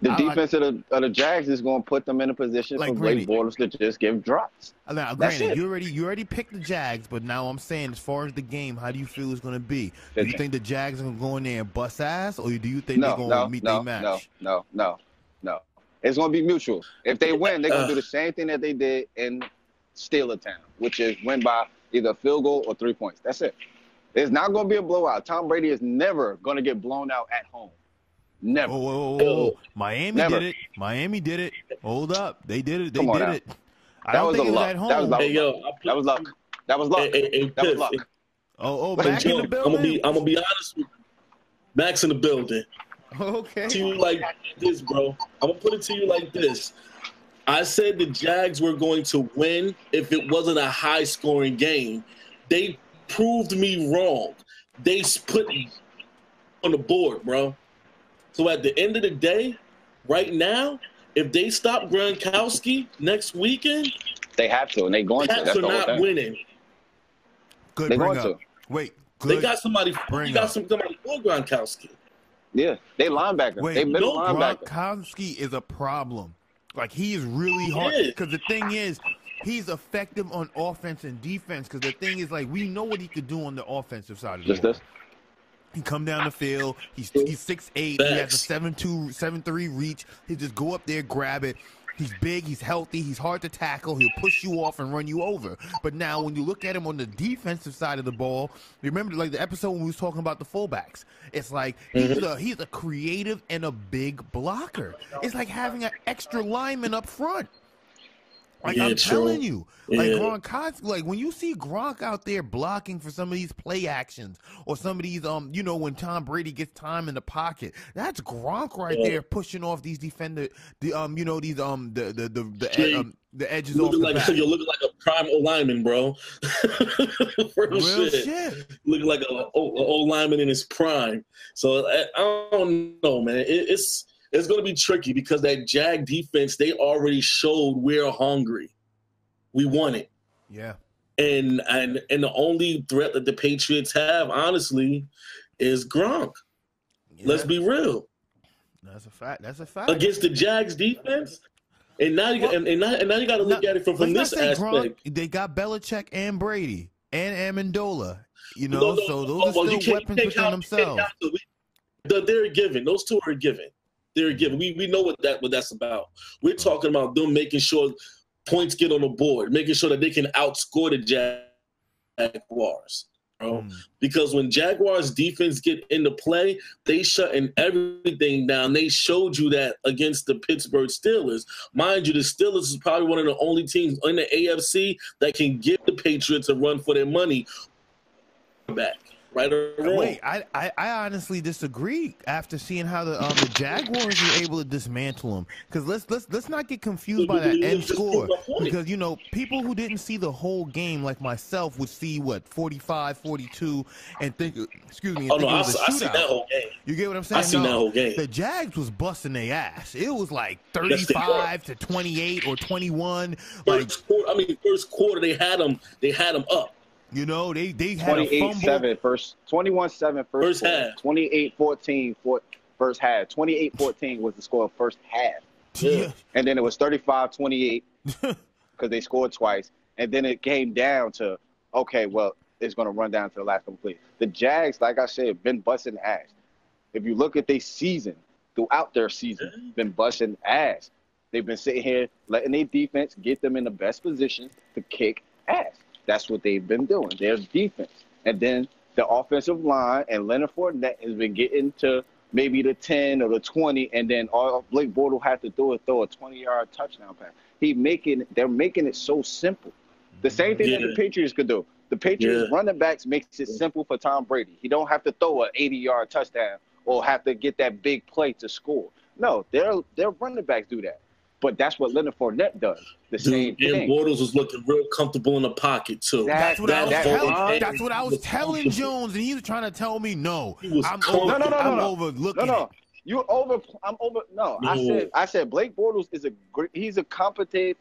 The I defense of the of the Jags is going to put them in a position Like for Blake Brady. Bortles to just give drops. Now, granted, you already you already picked the Jags, but now I'm saying as far as the game, how do you feel it's gonna be? Do you think the Jags are gonna go in there and bust ass, or do you think No, they're gonna no, meet no, their match? no, no, no, no. It's gonna be mutual. If they win, they're gonna do the same thing that they did in Steeler Town, which is win by either a field goal or three points. That's it. It's not gonna be a blowout. Tom Brady is never gonna get blown out at home. Never. Oh, oh, oh, oh. Miami Never. did it. Miami did it. Hold up, they did it. They Come on did now. it. I That don't was think a it was luck. at home. That was luck. Hey yo, I That was luck. That was luck. Hey, hey, hey, That was Piff, luck. oh, oh, back Joe, in the I'm gonna building. be I'm gonna be honest with you. Max in the building. okay. To you like this, bro. I'm gonna put it to you like this. I said the Jags were going to win if it wasn't a high scoring game. They proved me wrong. They put me on the board, bro. So at the end of the day, right now, if they stop Gronkowski next weekend, They have to, and they're going to. Pats That's are not thing. winning. Good They're bring going up. to. Wait, They got somebody. Bring You got up. some somebody for Gronkowski. Yeah, they linebacker. Wait, they middle no, linebacker. Gronkowski is a problem. Like he is really hard. Because the thing is, he's effective on offense and defense. Because the thing is, like we know what he could do on the offensive side of the Just ball. He come down the field. He's he's six eight. He has a seven two seven three reach. He just go up there, grab it. He's big. He's healthy. He's hard to tackle. He'll push you off and run you over. But now, when you look at him on the defensive side of the ball, remember like the episode when we was talking about the fullbacks. It's like he's mm-hmm. a he's a creative and a big blocker. It's like having an extra lineman up front. Like Yeah, I'm true. telling you, like Yeah. Gronkowski, like when you see Gronk out there blocking for some of these play actions or some of these, um, you know, when Tom Brady gets time in the pocket, that's Gronk right Yeah. there pushing off these defender, the um, you know, these um, the the the the, um, the edges off Looking the like back. <laughs> you're looking like a prime O lineman, bro. <laughs> Real, Real shit. shit. Looking like a O O lineman in his prime. So I, I don't know, man. It, it's it's going to be tricky because that Jag defense they already showed we're hungry. We want it, Yeah, and and and the only threat that the Patriots have, honestly, is Gronk. Let's be real. That's a fact. That's a fact. Against the Jags defense, and now you Well, and, and now and now you got to look Now, at it from, from this aspect. Gronk. They got Belichick and Brady and Amendola. You know, No, no, so those oh, are well, still weapons within count- you can't themselves. the- They're given. Those two are given. They're a given. We we know what that what that's about. We're talking about them making sure points get on the board, making sure that they can outscore the Jaguars. Bro. Mm. Because when Jaguars defense get into play, they shutting everything down. They showed you that against the Pittsburgh Steelers. Mind you, the Steelers is probably one of the only teams in the AFC that can give the Patriots a run for their money back. Right or wrong. Wait, I, I I honestly disagree after seeing how the um the Jaguars were able to dismantle them. Because let's let's let's not get confused by that end score. prove my point. Because you know people who didn't see the whole game like myself would see what 45, 42 and think excuse me Oh no, I, I see that whole game. You get what I'm saying? I seen No, that whole game. The Jags was busting their ass. It was like 35 to 28 or 21. Like quarter, I mean, first quarter they had them. They had them up. You know they they had a 28 fumble. 7 first 21 7 First first quarter. half. 28 14 for first half 28 14 was the score of first half Yeah. and then it was 35 28 <laughs> because they scored twice and then it came down to okay well it's going to run down to the last complete the jags like i said been busting ass if you look at their season throughout their season been busting ass they've been sitting here letting their defense get them in the best position to kick ass that's what they've been doing their defense and then the offensive line and Leonard Fournette has been getting to maybe the 10 or the 20, and then all Blake Bortles had to do is throw a 20-yard touchdown pass. He making they're making it so simple. The same thing that the Patriots could do. The Patriots Yeah. running backs makes it simple for Tom Brady. He don't have to throw an 80-yard touchdown or have to get that big play to score. No, their their running backs do that. But that's what Leonard Fournette does. The same Dude, and thing. Bortles was looking real comfortable in the pocket too. That- That's what I was that telling. whole- That's what I was was telling. Jones, and he was trying to tell me no. He I'm over. No, no, no, no, I'm no. overlooking No, no. it. You over I'm over no, I said I said Blake Bortles is a great he's a competent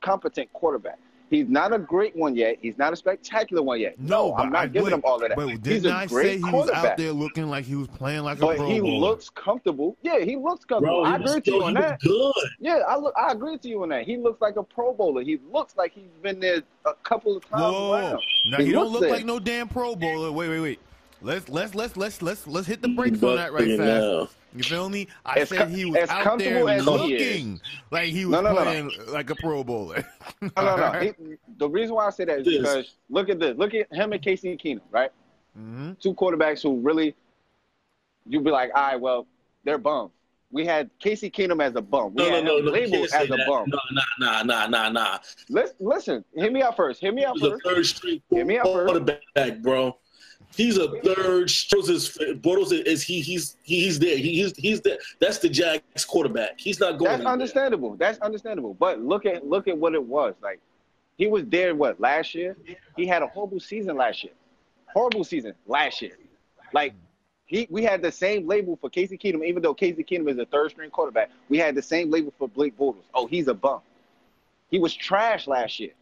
competent quarterback. He's not a great one yet. He's not a spectacular one yet. No, but I'm not I, giving wait, him all of that. But He's didn't a I great say he was out there looking like he was playing like a but pro he bowler? looks comfortable. Yeah, he looks comfortable. Bro, I agree with you on that. good. Yeah, I look I agree with you on that. He looks like a pro bowler. He looks like he's been there a couple of times Whoa, whoa, whoa. around. Now He he don't look there. like no damn Pro Bowler. Wait, wait, wait. Let's let's let's let's let's let's hit the brakes on that right you fast. know, You feel me? I As said he was as out there comfortable as he looking like he was No, no, no, no. playing like a Pro Bowler. No, no, no. <laughs> He- the reason why I say that is because look at this. Look at him and Casey Keenum, right? hmm Two quarterbacks who really, you'd be like, all right, well, they're bums. We had Casey Keenum as a bum. We No, no, had no, him no. you labeled can't say as a that. bum. No, nah, nah, nah, nah, nah. Listen, listen, hear me out first. Hear me out He's a first. third string Hear me out first. quarterback, bro. He's a third. Bortles is, Bortles is he? He's he's there. He, he's he's there. That's the Jags quarterback. He's not going. That's understandable. That's understandable. But look at look at what it was. Like he was there what last year? He had a horrible season last year. Horrible season last year. Like he we had the same label for Casey Keenum, even though Casey Keenum is a third string quarterback. We had the same label for Blake Bortles. Oh, he's a bum. He was trash last year.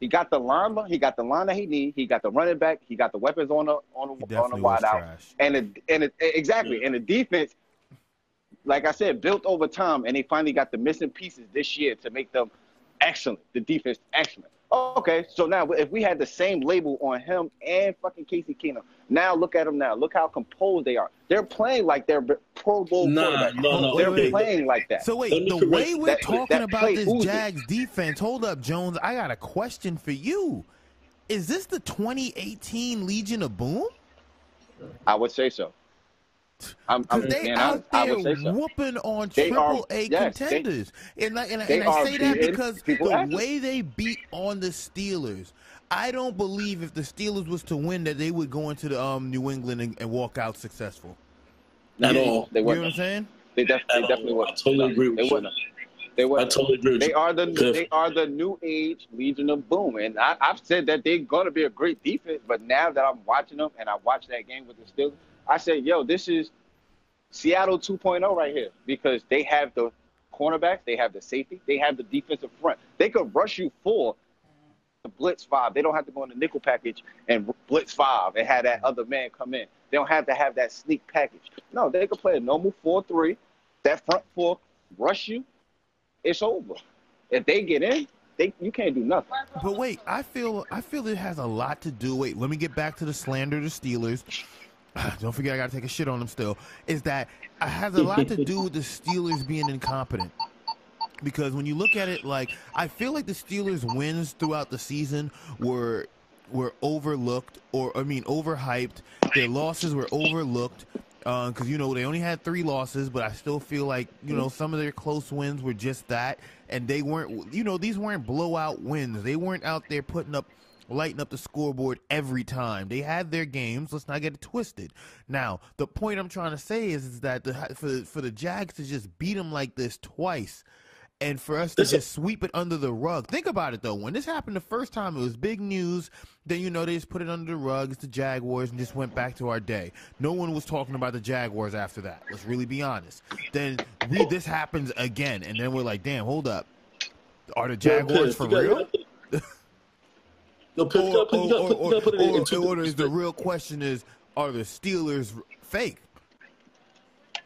He got the line, he got the line that he need. He got the running back. He got the weapons on the on the, on the definitely wide out. trash. And it, and it, exactly, and the defense, like I said, built over time, and they finally got the missing pieces this year to make them excellent. The defense excellent. Okay, so now if we had the same label on him and fucking Casey Keenum, now look at them now. Look how composed they are. They're playing like they're Pro Bowl Nah, quarterbacks. no, no. They're wait, wait. playing like that. So wait, the correct- way we're that- talking that about this oozes. Jags defense, hold up, Jones. I got a question for you. Is this the 2018 Legion of Boom? I would say so. I'm, I'm they being out. I there would say so. whooping on They are- triple A yes, they- contenders. and I, and, and I say that because the ass. way they beat on the Steelers, I don't believe if the Steelers was to win that they would go into the um, New England and, and walk out successful. Not at all. They You know what. I'm saying? They, def- they definitely all. I wouldn't. totally agree with They you. wouldn't. They I totally agree They are the Cliff. they are the new age Legion of Boom, and I, I've said that they're going to be a great defense. But now that I'm watching them, and I watched that game with the Steelers, I said, "Yo, this is Seattle 2.0 right here because they have the cornerbacks, they have the safety, they have the defensive front. They could rush you for the blitz five. They don't have to go in the nickel package and blitz five and have that other man come in. They don't have to have that sneak package. No, they could play a normal four three. That front four rush you, it's over. If they get in, they you can't do nothing. But wait, I feel I feel it has a lot to do. Wait, let me get back to the slander the Steelers. <clears throat> Don't forget, I got to take a shit on them still. Is that it has a lot to do with the Steelers being incompetent. Because when you look at it, like I feel like the Steelers' wins throughout the season were were overlooked, or I mean overhyped. Their losses were overlooked uh, because you know they only had three losses, but I still feel like you know some of their close wins were just that, and they weren't. You know these weren't blowout wins. They weren't out there putting up lighting up the scoreboard every time. They had their games. Let's not get it twisted. Now, the point I'm trying to say is, is that the, for the, for the Jags to just beat them like this twice, and for us to just sweep it under the rug. Think about it though. When this happened the first time, it was big news. Then you know they just put it under the rug. It's the Jaguars, and just went back to our day. No one was talking about the Jaguars after that. Let's really be honest. Then we this happens again, and then we're like, damn, hold up. Are the Jaguars for real? <laughs> No, Piff, you or, put, you gotta or, put, or, it in, or- or the real question is are the Steelers fake?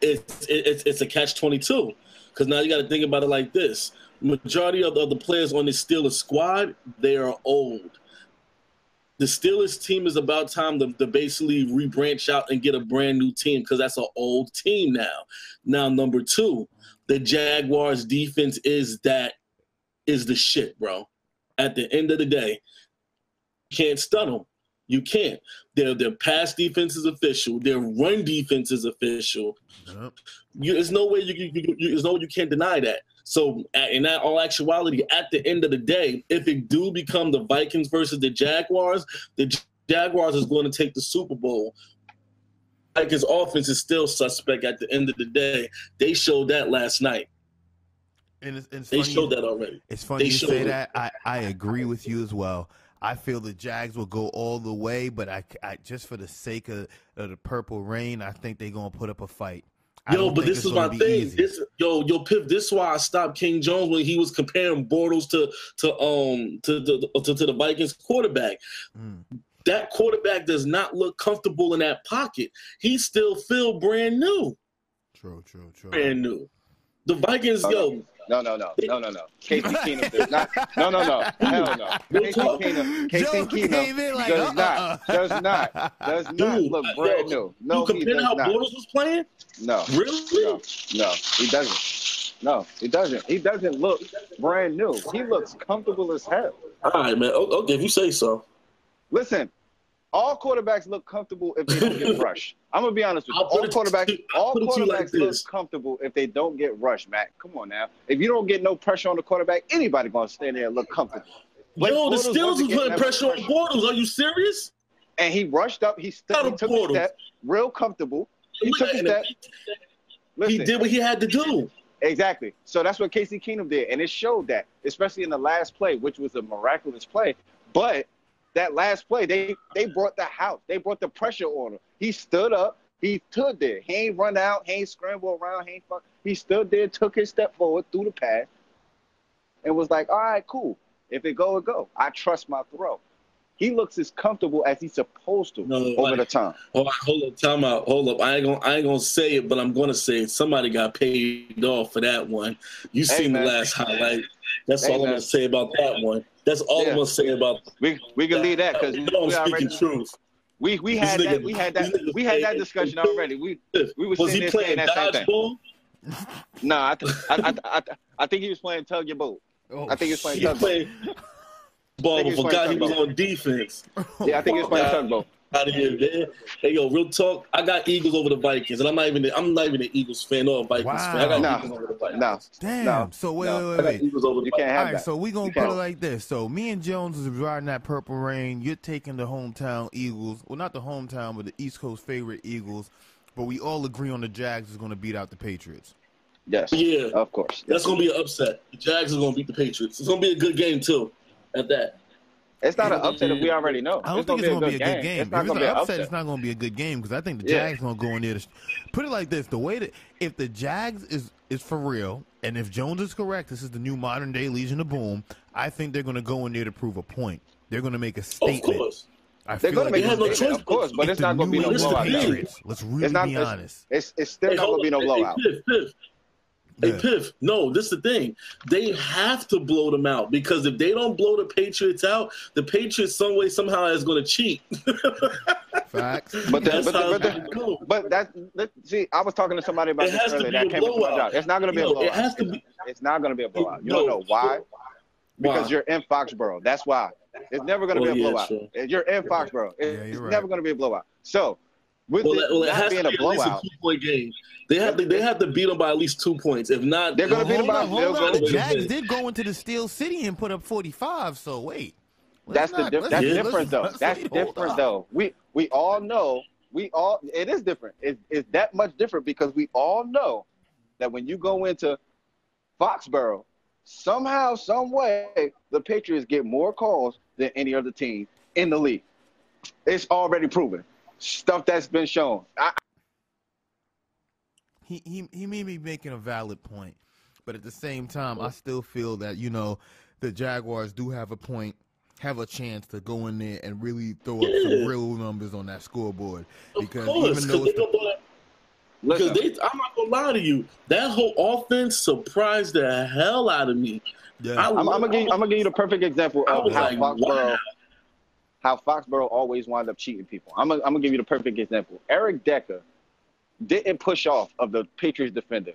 it's it's it's a catch twenty two because now you got to think about it like this: majority of the, of the players on the Steelers squad they are old. The Steelers team is about time to, to basically rebranch out and get a brand new team because that's an old team now. Now, number two, the Jaguars defense is that is the shit, bro. At the end of the day, can't stun them. You can't. Their their pass defense is official. Their run defense is official. Yep. You, there's no way you, you, you, there's no way you can't deny that. So in that all actuality, at the end of the day, if it do become the Vikings versus the Jaguars, the Jaguars is going to take the Super Bowl. Vikings offense is still suspect at the end of the day. They showed that last night. And it's, it's They funny showed that already. It's funny They you say it. that. I, I agree with you as well. I feel the Jags will go all the way, but I, I just for the sake of, of the purple rain, I think they're gonna put up a fight. I Yo, but this is my thing. easy. This, yo, yo, Piff. This is why I stopped King Jones when he was comparing Bortles to to um to the to, to the Vikings quarterback. Mm. That quarterback does not look comfortable in that pocket. He still feel brand new, True, true, true. brand new. The Vikings, yo, No, no, no, no, no, no. Casey <laughs> Keenum does not. No, no, no. Hell no. Casey. Keenum. Casey Joe came Keenum in like, does uh-uh. not. Does not. Does not Dude, look uh, brand new. No, you he compare does how not. Bortles was playing? No. Really? No, no, he doesn't. No, he doesn't. He doesn't look brand new. He looks comfortable as hell. All right, man. Okay, if you say so. Listen, all quarterbacks look comfortable if they don't get <laughs> rushed. I'm gonna be honest with you. All quarterbacks, all it to you like quarterbacks look comfortable if they don't get rushed, Matt. Come on now. If you don't get no pressure on the quarterback, anybody gonna stand there and look comfortable. Blake Yo, the Steelers was putting pressure on Bortles. Are you serious? And he rushed up. He, st- he took Bortles. step, real comfortable. He took a And step. He Listen, did what he had to do. Exactly. So that's what Casey Keenum did, and it showed that, especially in the last play, which was a miraculous play. But that last play, they they brought the house, they brought the pressure on him. He stood up, he stood there. He ain't run out, he ain't scramble around, he ain't fuck. He stood there, took his step forward through the pass, and was like, "All right, cool. If it go, it go. I trust my throw." He looks as comfortable as he's supposed to No, over like- the time. Hold up, time out. Hold up. I ain't gonna I ain't gonna say it, but I'm gonna say it. Somebody got paid off for that one. You Hey, seen the last highlight. That's Hey, all I'm gonna say about that one. That's all Yeah. I'm gonna say about We we can leave that because you know I'm we already speaking truth. we we had nigga- that we had that we had that discussion already. We we were Was sitting he there playing saying that same thing. dodgeball? No, I, th- I, I, I, I think he was playing tug your boat. Oh, I think he was oh, playing He tug boat. played ball, but forgot he was on defense. Yeah, I think he was playing tug boat. Out of here, man. Hey, yo, real talk. I got Eagles over the Vikings, and I'm not even I'm not even an Eagles fan or a Vikings fan. I got Wow. Eagles over the Vikings. No, Damn. No, so wait, no. wait, I wait, got wait. Eagles over the you can't have right, that. so we gonna You put it can't. like this. So me and Jones is riding that purple rain. You're taking the hometown Eagles. Well, not the hometown, but the East Coast favorite Eagles. But we all agree on the Jags is gonna beat out the Patriots. Yes, Yeah. of course. That's gonna be an upset. The Jags are gonna beat the Patriots. It's gonna be a good game too. At that. It's not an upset if we already know. I don't it's think gonna it's gonna be a good game. It's If not it's gonna an be an upset, upset. it's not gonna be a good game because I think the Yeah. Jags gonna go in there. To, put it like this: the way that if the Jags is is for real, and if Jones is correct, this is the new modern day Legion of Boom. I think they're gonna go in there to prove a point. They're gonna make a Of statement. course. I They're gonna like make a no statement, choice of course, but if it's not gonna be no blowout. Let's really It's not. be honest. it's, it's still Hey, not gonna be no on. Hey, blowout. Piff, Piff. Hey, Yeah. Piff, no, this is the thing. They have to blow them out because if they don't blow the Patriots out, the Patriots some way somehow is going to cheat. <laughs> Facts. But the, That's but, how the, it's but, gonna the, go. but that let- see, I was talking to somebody about It this has to earlier. be That a came my blowout. job. It's not gonna be a blowout. it has to be. It's not gonna be a blowout. You No. don't know why? Because Why? you're in Foxborough. That's why. It's never gonna Oh, be a yeah, blowout. sure. You're in Foxborough. It- Yeah, it's you're right. never gonna be a blowout. So with Well, it it, well, it has being to a be at least a blowout, two point game. They have to. They have to beat them by at least two points. If not, They're gonna beat them by on, a hold field on. The Jags did go into the Steel City and put up 45. So wait, that's the not- diff- let's- that's Yeah. different though. That's wait, different though. We we all know we all it is different. It, it's that much different because we all know that when you go into Foxborough, somehow, some way, the Patriots get more calls than any other team in the league. It's already proven. Stuff that's been shown. I, he, he he may be making a valid point, but at the same time, I still feel that you know the Jaguars do have a point, have a chance to go in there and really throw up Yeah. some real numbers on that scoreboard. of Because course, even though because they the, gonna blow that- because they. I'm not gonna lie to you. That whole offense surprised the hell out of me. yeah, I I'm, I'm gonna give you, I'm gonna give you the perfect example of how like, Foxborough wow. How Foxborough always wound up cheating people. I'm gonna, I'm gonna give you the perfect example. Eric Decker didn't push off of the Patriots defender,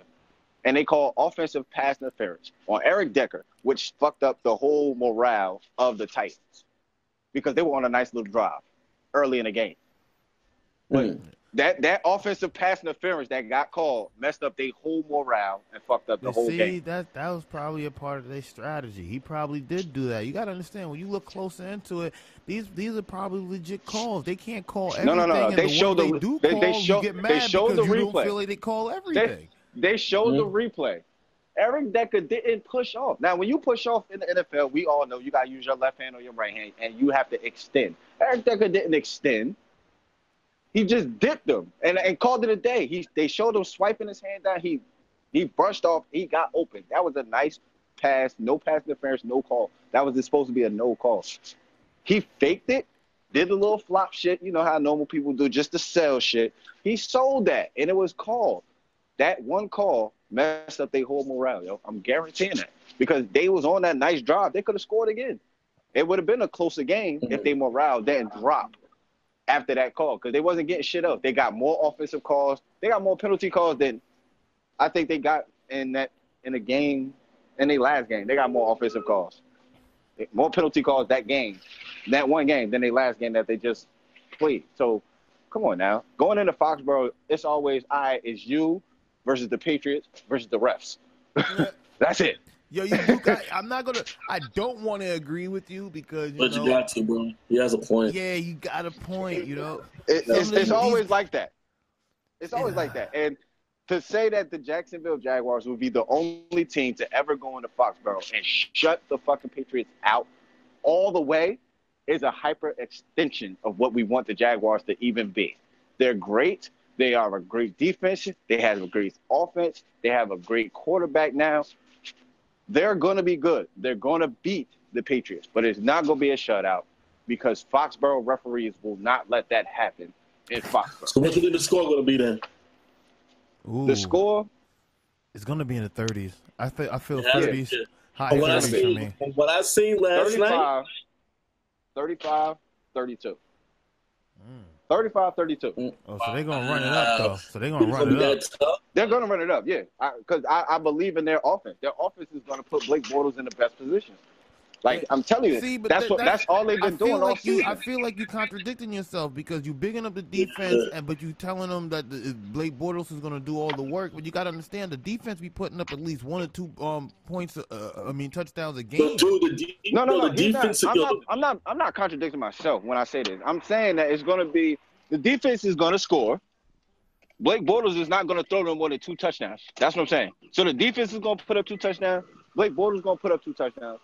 and they call offensive pass interference on Eric Decker, which fucked up the whole morale of the Titans because they were on a nice little drive early in the game. But Mm. That that offensive pass interference that got called messed up their whole morale and fucked up the But whole see, game. that that was probably a part of their strategy. He probably did do that. You got to understand when you look closer into it. These these are probably legit calls. They can't call everything. No, no, no, no. They the show the- they do they- call. they show- you get they show because the you replay. don't feel like they call everything. They showed the Mhm. replay. Eric Decker didn't push off. Now, when you push off in the NFL, we all know you got to use your left hand or your right hand, and you have to extend. Eric Decker didn't extend. He just dipped them and, and called it a day. He they showed him swiping his hand down. He he brushed off. He got open. That was a nice pass. No pass interference. No call. That was supposed to be a no call. He faked it. Did a little flop shit. You know how normal people do, just to sell shit. He sold that, and it was called. That one call messed up their whole morale, yo. I'm guaranteeing that because they was on that nice drive. They could have scored again. It would have been a closer game if mm-hmm. they morale didn't drop after that call because they wasn't getting shit up. They got more offensive calls. They got more penalty calls than I think they got in that in the game in their last game. They got more offensive calls, more penalty calls that game, that one game than their last game that they just played. So come on now, going into Foxborough, it's always I is you versus the Patriots versus the refs. <laughs> That's it. Yo, you, you got, I'm not gonna. I don't want to agree with you because you But know. you got to, bro. He has a point. yeah, you got a point. You know. It, it's, it's always like that. It's always Yeah. like that. And to say that the Jacksonville Jaguars will be the only team to ever go into Foxborough and shut the fucking Patriots out all the way is a hyper extension of what we want the Jaguars to even be. They're great. They are a great defense. They have a great offense. They have a great quarterback now. They're going to be good. They're going to beat the Patriots, but it's not going to be a shutout because Foxborough referees will not let that happen in Foxborough. So what you think the score going to be then? Ooh, The score, It's gonna be in the 30s. I feel. I feel Yeah, 30s. yeah. High From what I 30s for seen, me. from what I seen last night, 35, 35, 32. Mm. 35, 32. Oh, so they're gonna run it up though. So they're gonna run it up. They're going to run it up, yeah. Because I, I, believe in their offense. Their offense is going to put Blake Bortles in the best position. Like, I'm telling you, See, but that's that- what that's all they've been feel doing all like you. season. I feel like you're contradicting yourself because you're bigging up the defense, and but you telling them that the, Blake Bortles is going to do all the work. But you got to understand the defense be putting up at least one or two um points. Uh, I mean touchdowns a But game. dude, the, de- No, no, no. the he's not- defense. I'm, not, I'm not. I'm not contradicting myself when I say this. I'm saying that it's going to be the defense is going to score. Blake Bortles is not going to throw them more than two touchdowns. That's what I'm saying. So the defense is going to put up two touchdowns. Blake Bortles is going to put up two touchdowns.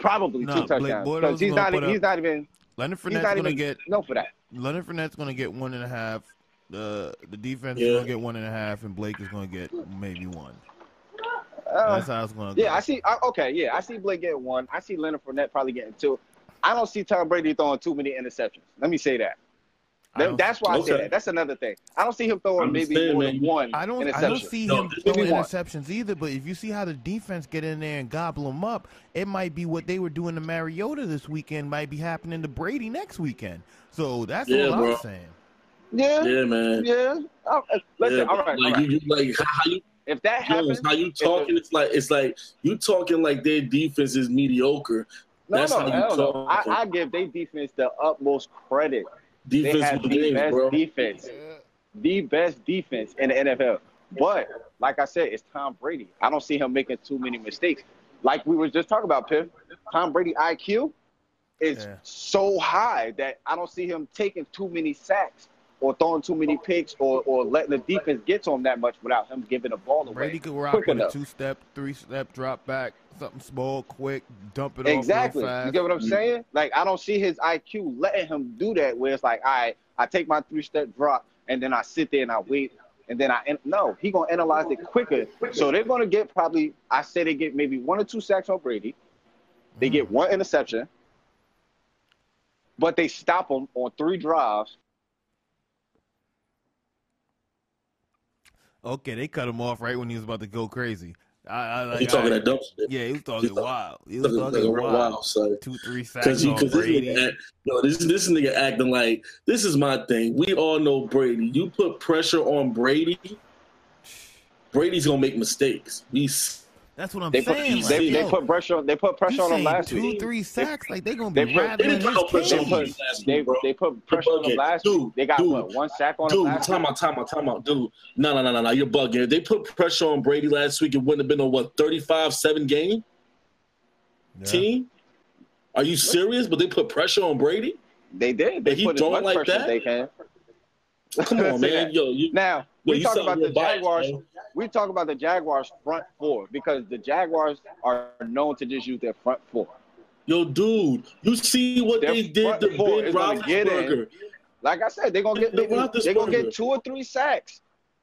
Probably No, two Blake touchdowns because he's not. He's up- not even. Leonard Fournette's not going to get no for that. Leonard Fournette's going to get one and a half. The the defense is Yeah. going to get one and a half, and Blake is going to get maybe one. Uh, That's how it's going to go. yeah, I see. I, okay, yeah, I see Blake getting one. I see Leonard Fournette probably getting two. I don't see Tom Brady throwing too many interceptions. Let me say that. I don't- That's why I say Okay. that. That's another thing. I don't see him throwing maybe more than one I don't. I don't see No, him maybe throwing one. interceptions either. But if you see how the defense get in there and gobble them up, it might be what they were doing to Mariota this weekend. Might be happening to Brady next weekend. So that's Yeah, all bro. I'm saying. Yeah, yeah. yeah, man. Oh, uh, listen, yeah, all right, like all right. you, you like how you If that happens, Jones, how you talking? It's like it's like you talking like their defense is mediocre. no, that's no, how you hell no. talk. I, I give their defense the utmost credit. They Defense have with the games, best bro. defense, the best defense in the NFL. But like I said, it's Tom Brady. I don't see him making too many mistakes. Like we were just talking about, Piff. Tom Brady IQ is Yeah. so high that I don't see him taking too many sacks or throwing too many picks or, or letting the defense get to him that much without him giving the ball away. Brady could rock quick with a two step, three step drop back, something small, quick, dump it Exactly. off real You get what I'm saying? Like I don't see his IQ letting him do that. Where it's like, all right, I take my three step drop and then I sit there and I wait and then I no, he gonna analyze it quicker. So they're gonna get probably I say they get maybe one or two sacks on Brady. They Mm. get one interception, but they stop him on three drives. Okay, they cut him off right when he was about to go crazy. I, I like. You talking I- that dumb shit? Yeah, he was talking talking- wild. He was talking real wild. wild, son. Two, three sacks on this Brady. nigga, act, no, this this nigga acting like this is my thing. We all know Brady. You put pressure on Brady, Brady's gonna make mistakes. We That's what I'm They saying. they, like, they yo, put pressure on they put pressure on him saying last two, week. three sacks, like they gonna They be put- rattling they put pressure They on him. put last they, week, bro. they put pressure on him last Dude, week. They got dude, what one sack on him Dude, last time week. out, time out, time out. Dude, no, no, no, no, no. You're bugging. If they put pressure on Brady last week, it wouldn't have been a what 35-7 game Yeah. team. Are you serious? But they put pressure on Brady. They did. They he put as much like pressure that? as they can. Come on, <laughs> man. Yo, you, Now yo, we talk about the biased, Jaguars. man. We talk about the Jaguars front four because the Jaguars are known to just use their front four. Yo, dude, you see what Their they did to four Ben is gonna get in. Roethlisberger? Like I said, they're gonna get The maybe, they're gonna get two or three sacks.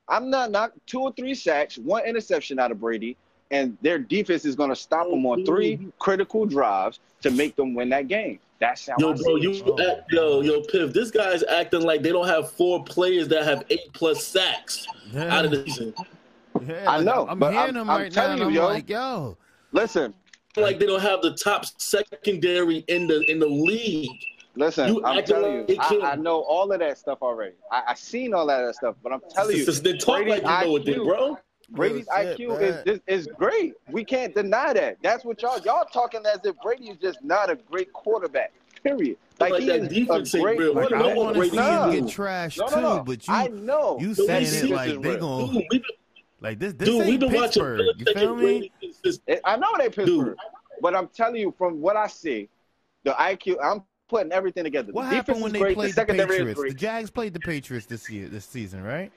I'm not not two or three sacks, one interception out of Brady, and their defense is gonna stop them on three critical drives to make them win that game. That's how Yo, I bro, see it. you act, yo, yo, Piff. This guy's acting like they don't have four players that have eight plus sacks out of the season. Yeah, I know, I'm but hearing I'm- them I'm right now, telling and you, I'm yo. like, yo, Listen, Like they don't have the top secondary in the in the league. listen. You I'm telling like you, I, I know all of that stuff already. I, I seen all that stuff, but I'm telling you, they talk Brady's like you know it, then, IQ bro. Brady's Real shit, IQ man. is, is is great. We can't deny that. That's what y'all y'all talking as if Brady is just not a great quarterback. Period. Like, Like he that is defense a ain't great real. like, Like, I know quarterback. what want to Brady see him get trashed No, too, no, no. but you, I know. you Dude, saying This it is like they real. going Dude, been, like this. This dude, we've ain't been watching Pittsburgh. You Belichick feel and me? Brady I know they Pittsburgh, but I'm telling you from what I see, the IQ. I'm putting everything together. What the happened defense when is they great. played the the Patriots? The. Jags played the Patriots this year, this season, right?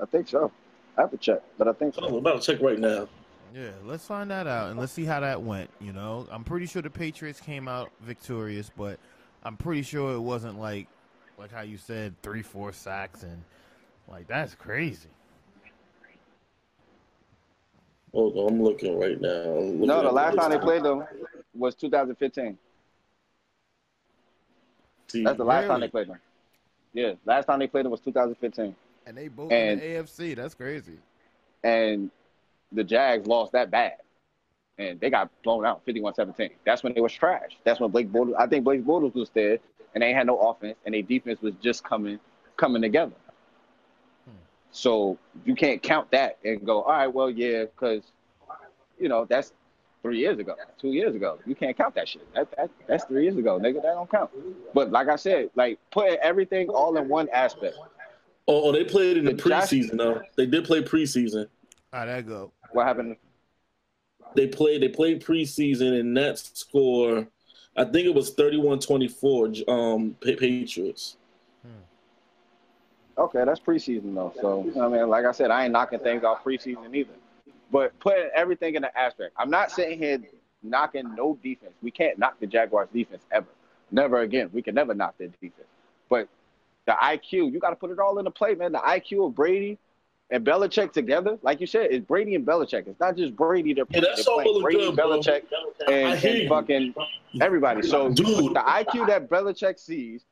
I think so. I have to check, but I think Oh, I'm so. about to check right now. Yeah, let's find that out and let's see how that went. You know, I'm pretty sure the Patriots came out victorious, but I'm pretty sure it wasn't like like how you said three, four sacks and like that's crazy. Hold on, I'm looking right now. Looking No, the last time they played them was 2015. See, That's the last time they played them. Yeah, last time they played them was 2015, And they both And- in the AFC. That's crazy. and the Jags lost that bad, and they got blown out 51-17. That's when they was trash. That's when Blake Bortles. I think Blake Bortles was there, and they had no offense, and their defense was just coming coming together. Hmm. So you can't count that and go, all right, well, yeah, because you know that's three years ago, two years ago. You can't count that shit. That, that that's three years ago, nigga. That don't count. But like I said, like putting everything all in one aspect. Oh, oh, they played in the The Josh- preseason though. They did play preseason. How'd that go? What happened? They played. They played preseason, and that score, I think it was 31-24, Um, Pa- Patriots. Okay, that's preseason though. So I mean, like I said, I ain't knocking things off preseason either. But putting everything in the aspect. I'm not sitting here knocking no defense. We can't knock the Jaguars defense ever. Never again. We can never knock their defense. But the IQ, you got to put it all into play, man. The IQ of Brady and Belichick together, like you said, it's Brady and Belichick. It's not just Brady. They're, Yeah, that's playing and Brady, good. Belichick, and, and fucking everybody. So Dude. the IQ that Belichick sees,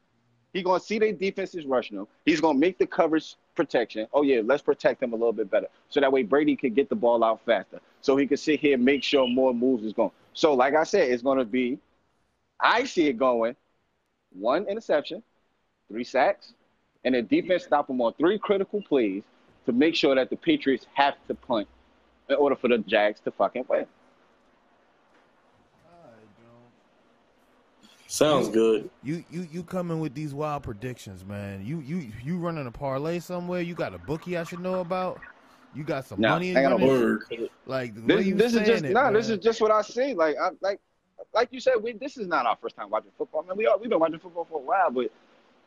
he gonna see their defenses is rushing them. He's gonna make the coverage protection. Oh yeah, let's protect them a little bit better, so that way Brady can get the ball out faster, so he can sit here and make sure more moves is going. So like I said, it's gonna be, I see it going, one interception, three sacks, and the defense stop them on three critical plays to make sure that the Patriots have to punt in order for the Jags to fucking win. Sounds good. You you you coming with these wild predictions, man. You you you running a parlay somewhere? You got a bookie I should know about? You got some Nah, money in your a name? Word. Like the This, way this is just it, no. This is just what I see. Like I like like you said, we this is not our first time watching football. Man, we are we've been watching football for a while, but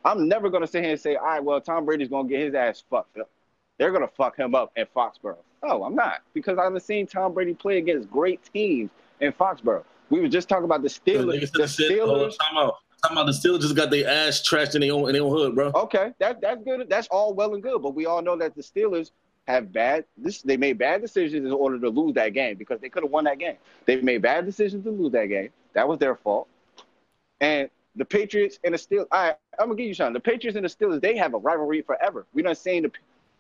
I'm never gonna sit here and say, all right, well, Tom Brady's gonna get his ass fucked up. They're gonna fuck him up at Foxborough. No, I'm not because I've seen Tom Brady play against great teams in Foxborough. We were just talking about the Steelers. The Steelers. time out. Time out. The Steelers just got their ass trashed in their own in their own hood, bro. Okay, that that's good. That's all well and good, but we all know that the Steelers have bad. This they made bad decisions in order to lose that game because they could have won that game. They made bad decisions to lose that game. That was their fault. And the Patriots and the Steelers. All right, I'm gonna give you something. The Patriots and the Steelers they have a rivalry forever. We done seen the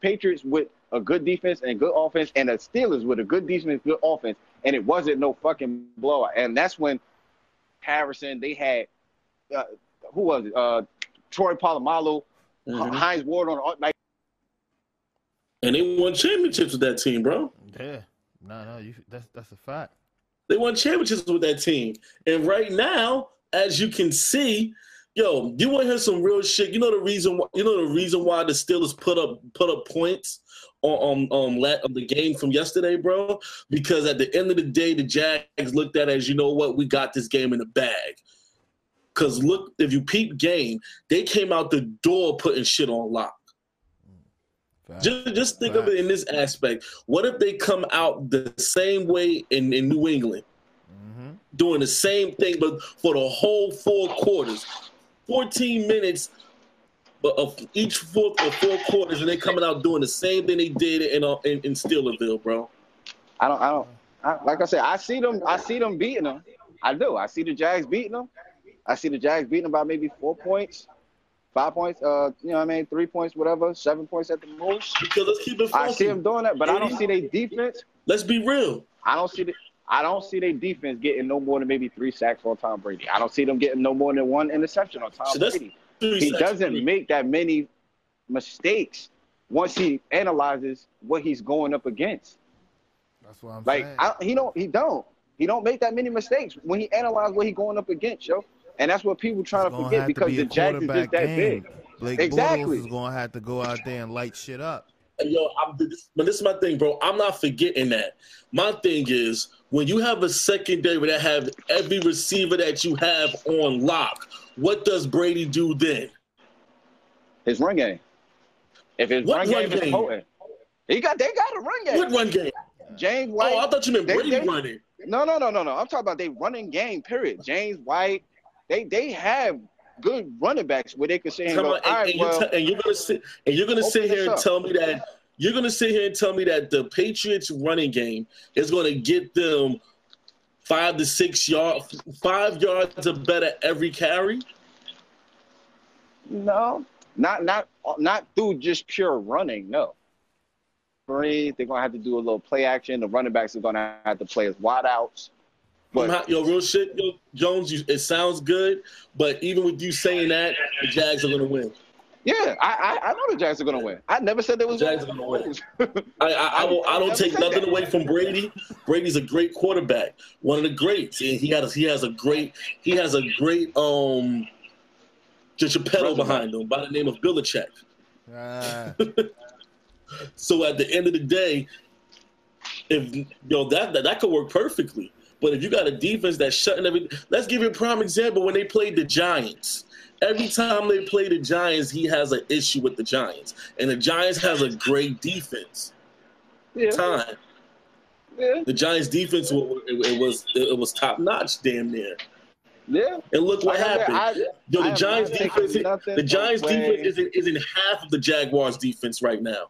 Patriots with a good defense and good offense, and the Steelers with a good defense, and good offense, and it wasn't no fucking blowout. And that's when Harrison they had uh, who was it? Uh, Troy Polamalu. Mhm. Hines Ward on like And they won championships with that team, bro. yeah. No, no, you that's that's a fact. They won championships with that team. And right now, as you can see, yo, you want to hear some real shit? You know the reason why? You know the reason why the Steelers put up put up points on um la- on the game from yesterday, bro? Because at the end of the day, the Jags looked at it as you know what, we got this game in the bag. Cause look, if you peep game, they came out the door putting shit on lock. Fact. Just, just think of it in this aspect. What if they come out the same way in, in New England. Doing the same thing, but for the whole four quarters, 14 minutes but of each fourth or four quarters, and they're coming out doing the same thing they did in uh, in, in Steelerville, bro. I don't I don't I, like I said I see them I see them beating them. I do. I see the Jags beating them. I see the Jags beating them by maybe four points. five points, uh, you know what I mean, three points, whatever, seven points at the most. Because let's keep it I see them doing that, but I don't see their defense. Let's be real. I don't see the, I don't see their defense getting no more than maybe three sacks on Tom Brady. I don't see them getting no more than one interception on Tom So Brady. He doesn't make that many mistakes once he analyzes what he's going up against. That's what I'm Like saying. Like he don't he don't he don't make that many mistakes when he analyzes what he's going up against, yo. And that's what people trying It's to gonna forget have to because be the a Jags is just quarterback that game. big. Blake Exactly. Bortles is gonna have to go out there and light shit up. Yo, I'm, but this is my thing, bro. I'm not forgetting that. My thing is when you have a secondary that have every receiver that you have on lock, what does Brady do then? His run game. If his What run run game is potent, he got they got a run game. What run game? James White. Oh, I thought you meant They- Brady they- running. No, no, no, no, no. I'm talking about they running game. Period. James White. They they have good running backs where they can say, and go, on, and, right, and you're well, te- and you're gonna sit and you're gonna sit here and up. tell me that you're gonna sit here and tell me that the Patriots running game is gonna get them five to six yards, five yards or better every carry. no, not not not through just pure running. No. Three, they're gonna have to do a little play action. The running backs are gonna have to play as wide outs. But not- yo, real shit, yo, Jones. You, it sounds good, but even with you saying that, the Jags are gonna win. Yeah, I, I I know the Jags are gonna win. I never said they was The Jags are gonna win. I, I, I, will, I don't take nothing away from Brady. Brady's a great quarterback, one of the greats, and he has he has a great he has a great um, just a pedal behind him by the name of Belichick. Ah, <laughs> So at the end of the day, if you know that that, that could work perfectly. But if you got a defense that's shutting everything, let's give you a prime example. When they played the Giants, every time they play the Giants, he has an issue with the Giants, and the Giants has a great defense. yeah, Time yeah, the Giants' defense it, it was it was top notch, damn near. yeah. And look what I happened. I- Yo, the am Giants not taking defense, the Giants defense is in, is in half of the Jaguars' defense right now.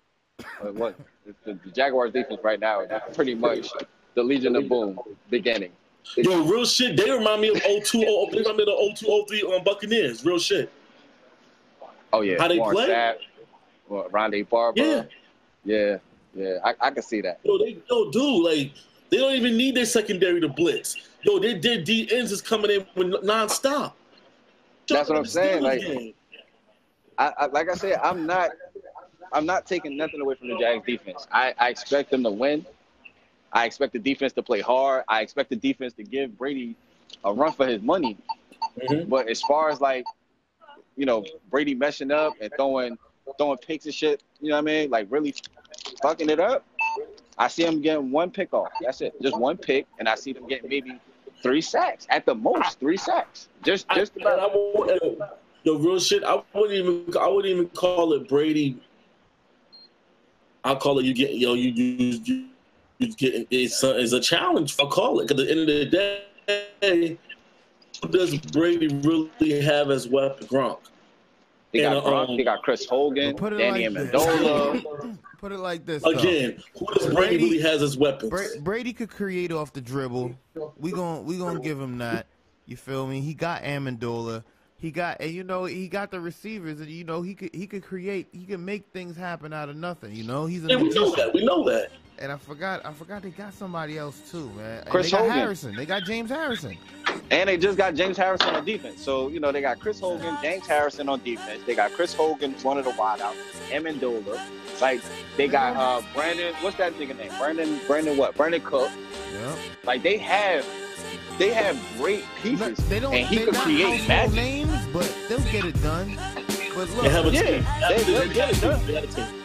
What the, the Jaguars defense right now is pretty much the Legion of Boom beginning. Yo, real shit. They remind me of 02, oh, they remind me of the 02, 03 on Buccaneers. Real shit. Oh yeah, How they Warren play? Sapp, well, Rondé Barber. Yeah. yeah, yeah. I, I can see that. Yo, they yo, dude, like they don't even need their secondary to blitz. Yo, their, their D ends is coming in with nonstop. That's what I'm saying, like- game. I, I like I said, I'm not I'm not taking nothing away from the Jags defense. I, I expect them to win. I expect the defense to play hard. I expect the defense to give Brady a run for his money. Mhm. But as far as like, you know, Brady messing up and throwing throwing picks and shit, you know what I mean? Like really fucking it up. I see him getting one pick off. That's it. Just one pick, and I see them getting maybe three sacks at the most. Three sacks. Just just and I about. won't- uh, real shit. I wouldn't even. I wouldn't even call it Brady. I'll call it you get yo you you you, you it's a, it's a challenge. I'll call it because at the end of the day, who does Brady really have as weapon? Gronk. They got and, Gronk, um, they got Chris Hogan, Put it Danny like Amendola. <clears throat> put it like this. though. Again, who does Brady, Brady- really has as weapons? Bra- Brady could create off the dribble. We gon' we gonna give him that. You feel me? He got Amendola. He got and you know he got the receivers and you know he could he could create he could make things happen out of nothing. You know he's a Yeah, we know that. We know that. And I forgot I forgot they got somebody else too, man. Chris they got Hogan. Harrison. They got James Harrison. And they just got James Harrison on defense. So, you know, they got Chris Hogan, James Harrison on defense. They got Chris Hogan, one of the wideouts, Amendola. Like, they got uh Brandon, what's that nigga name? Brandon, Brandon what? Brandin Cook. Yeah. Like, they have, they have great pieces. They don't and he they could not create household magic. names, but they'll get it done. But look, They have a Yeah, team. they- they'll get it done. They have a team.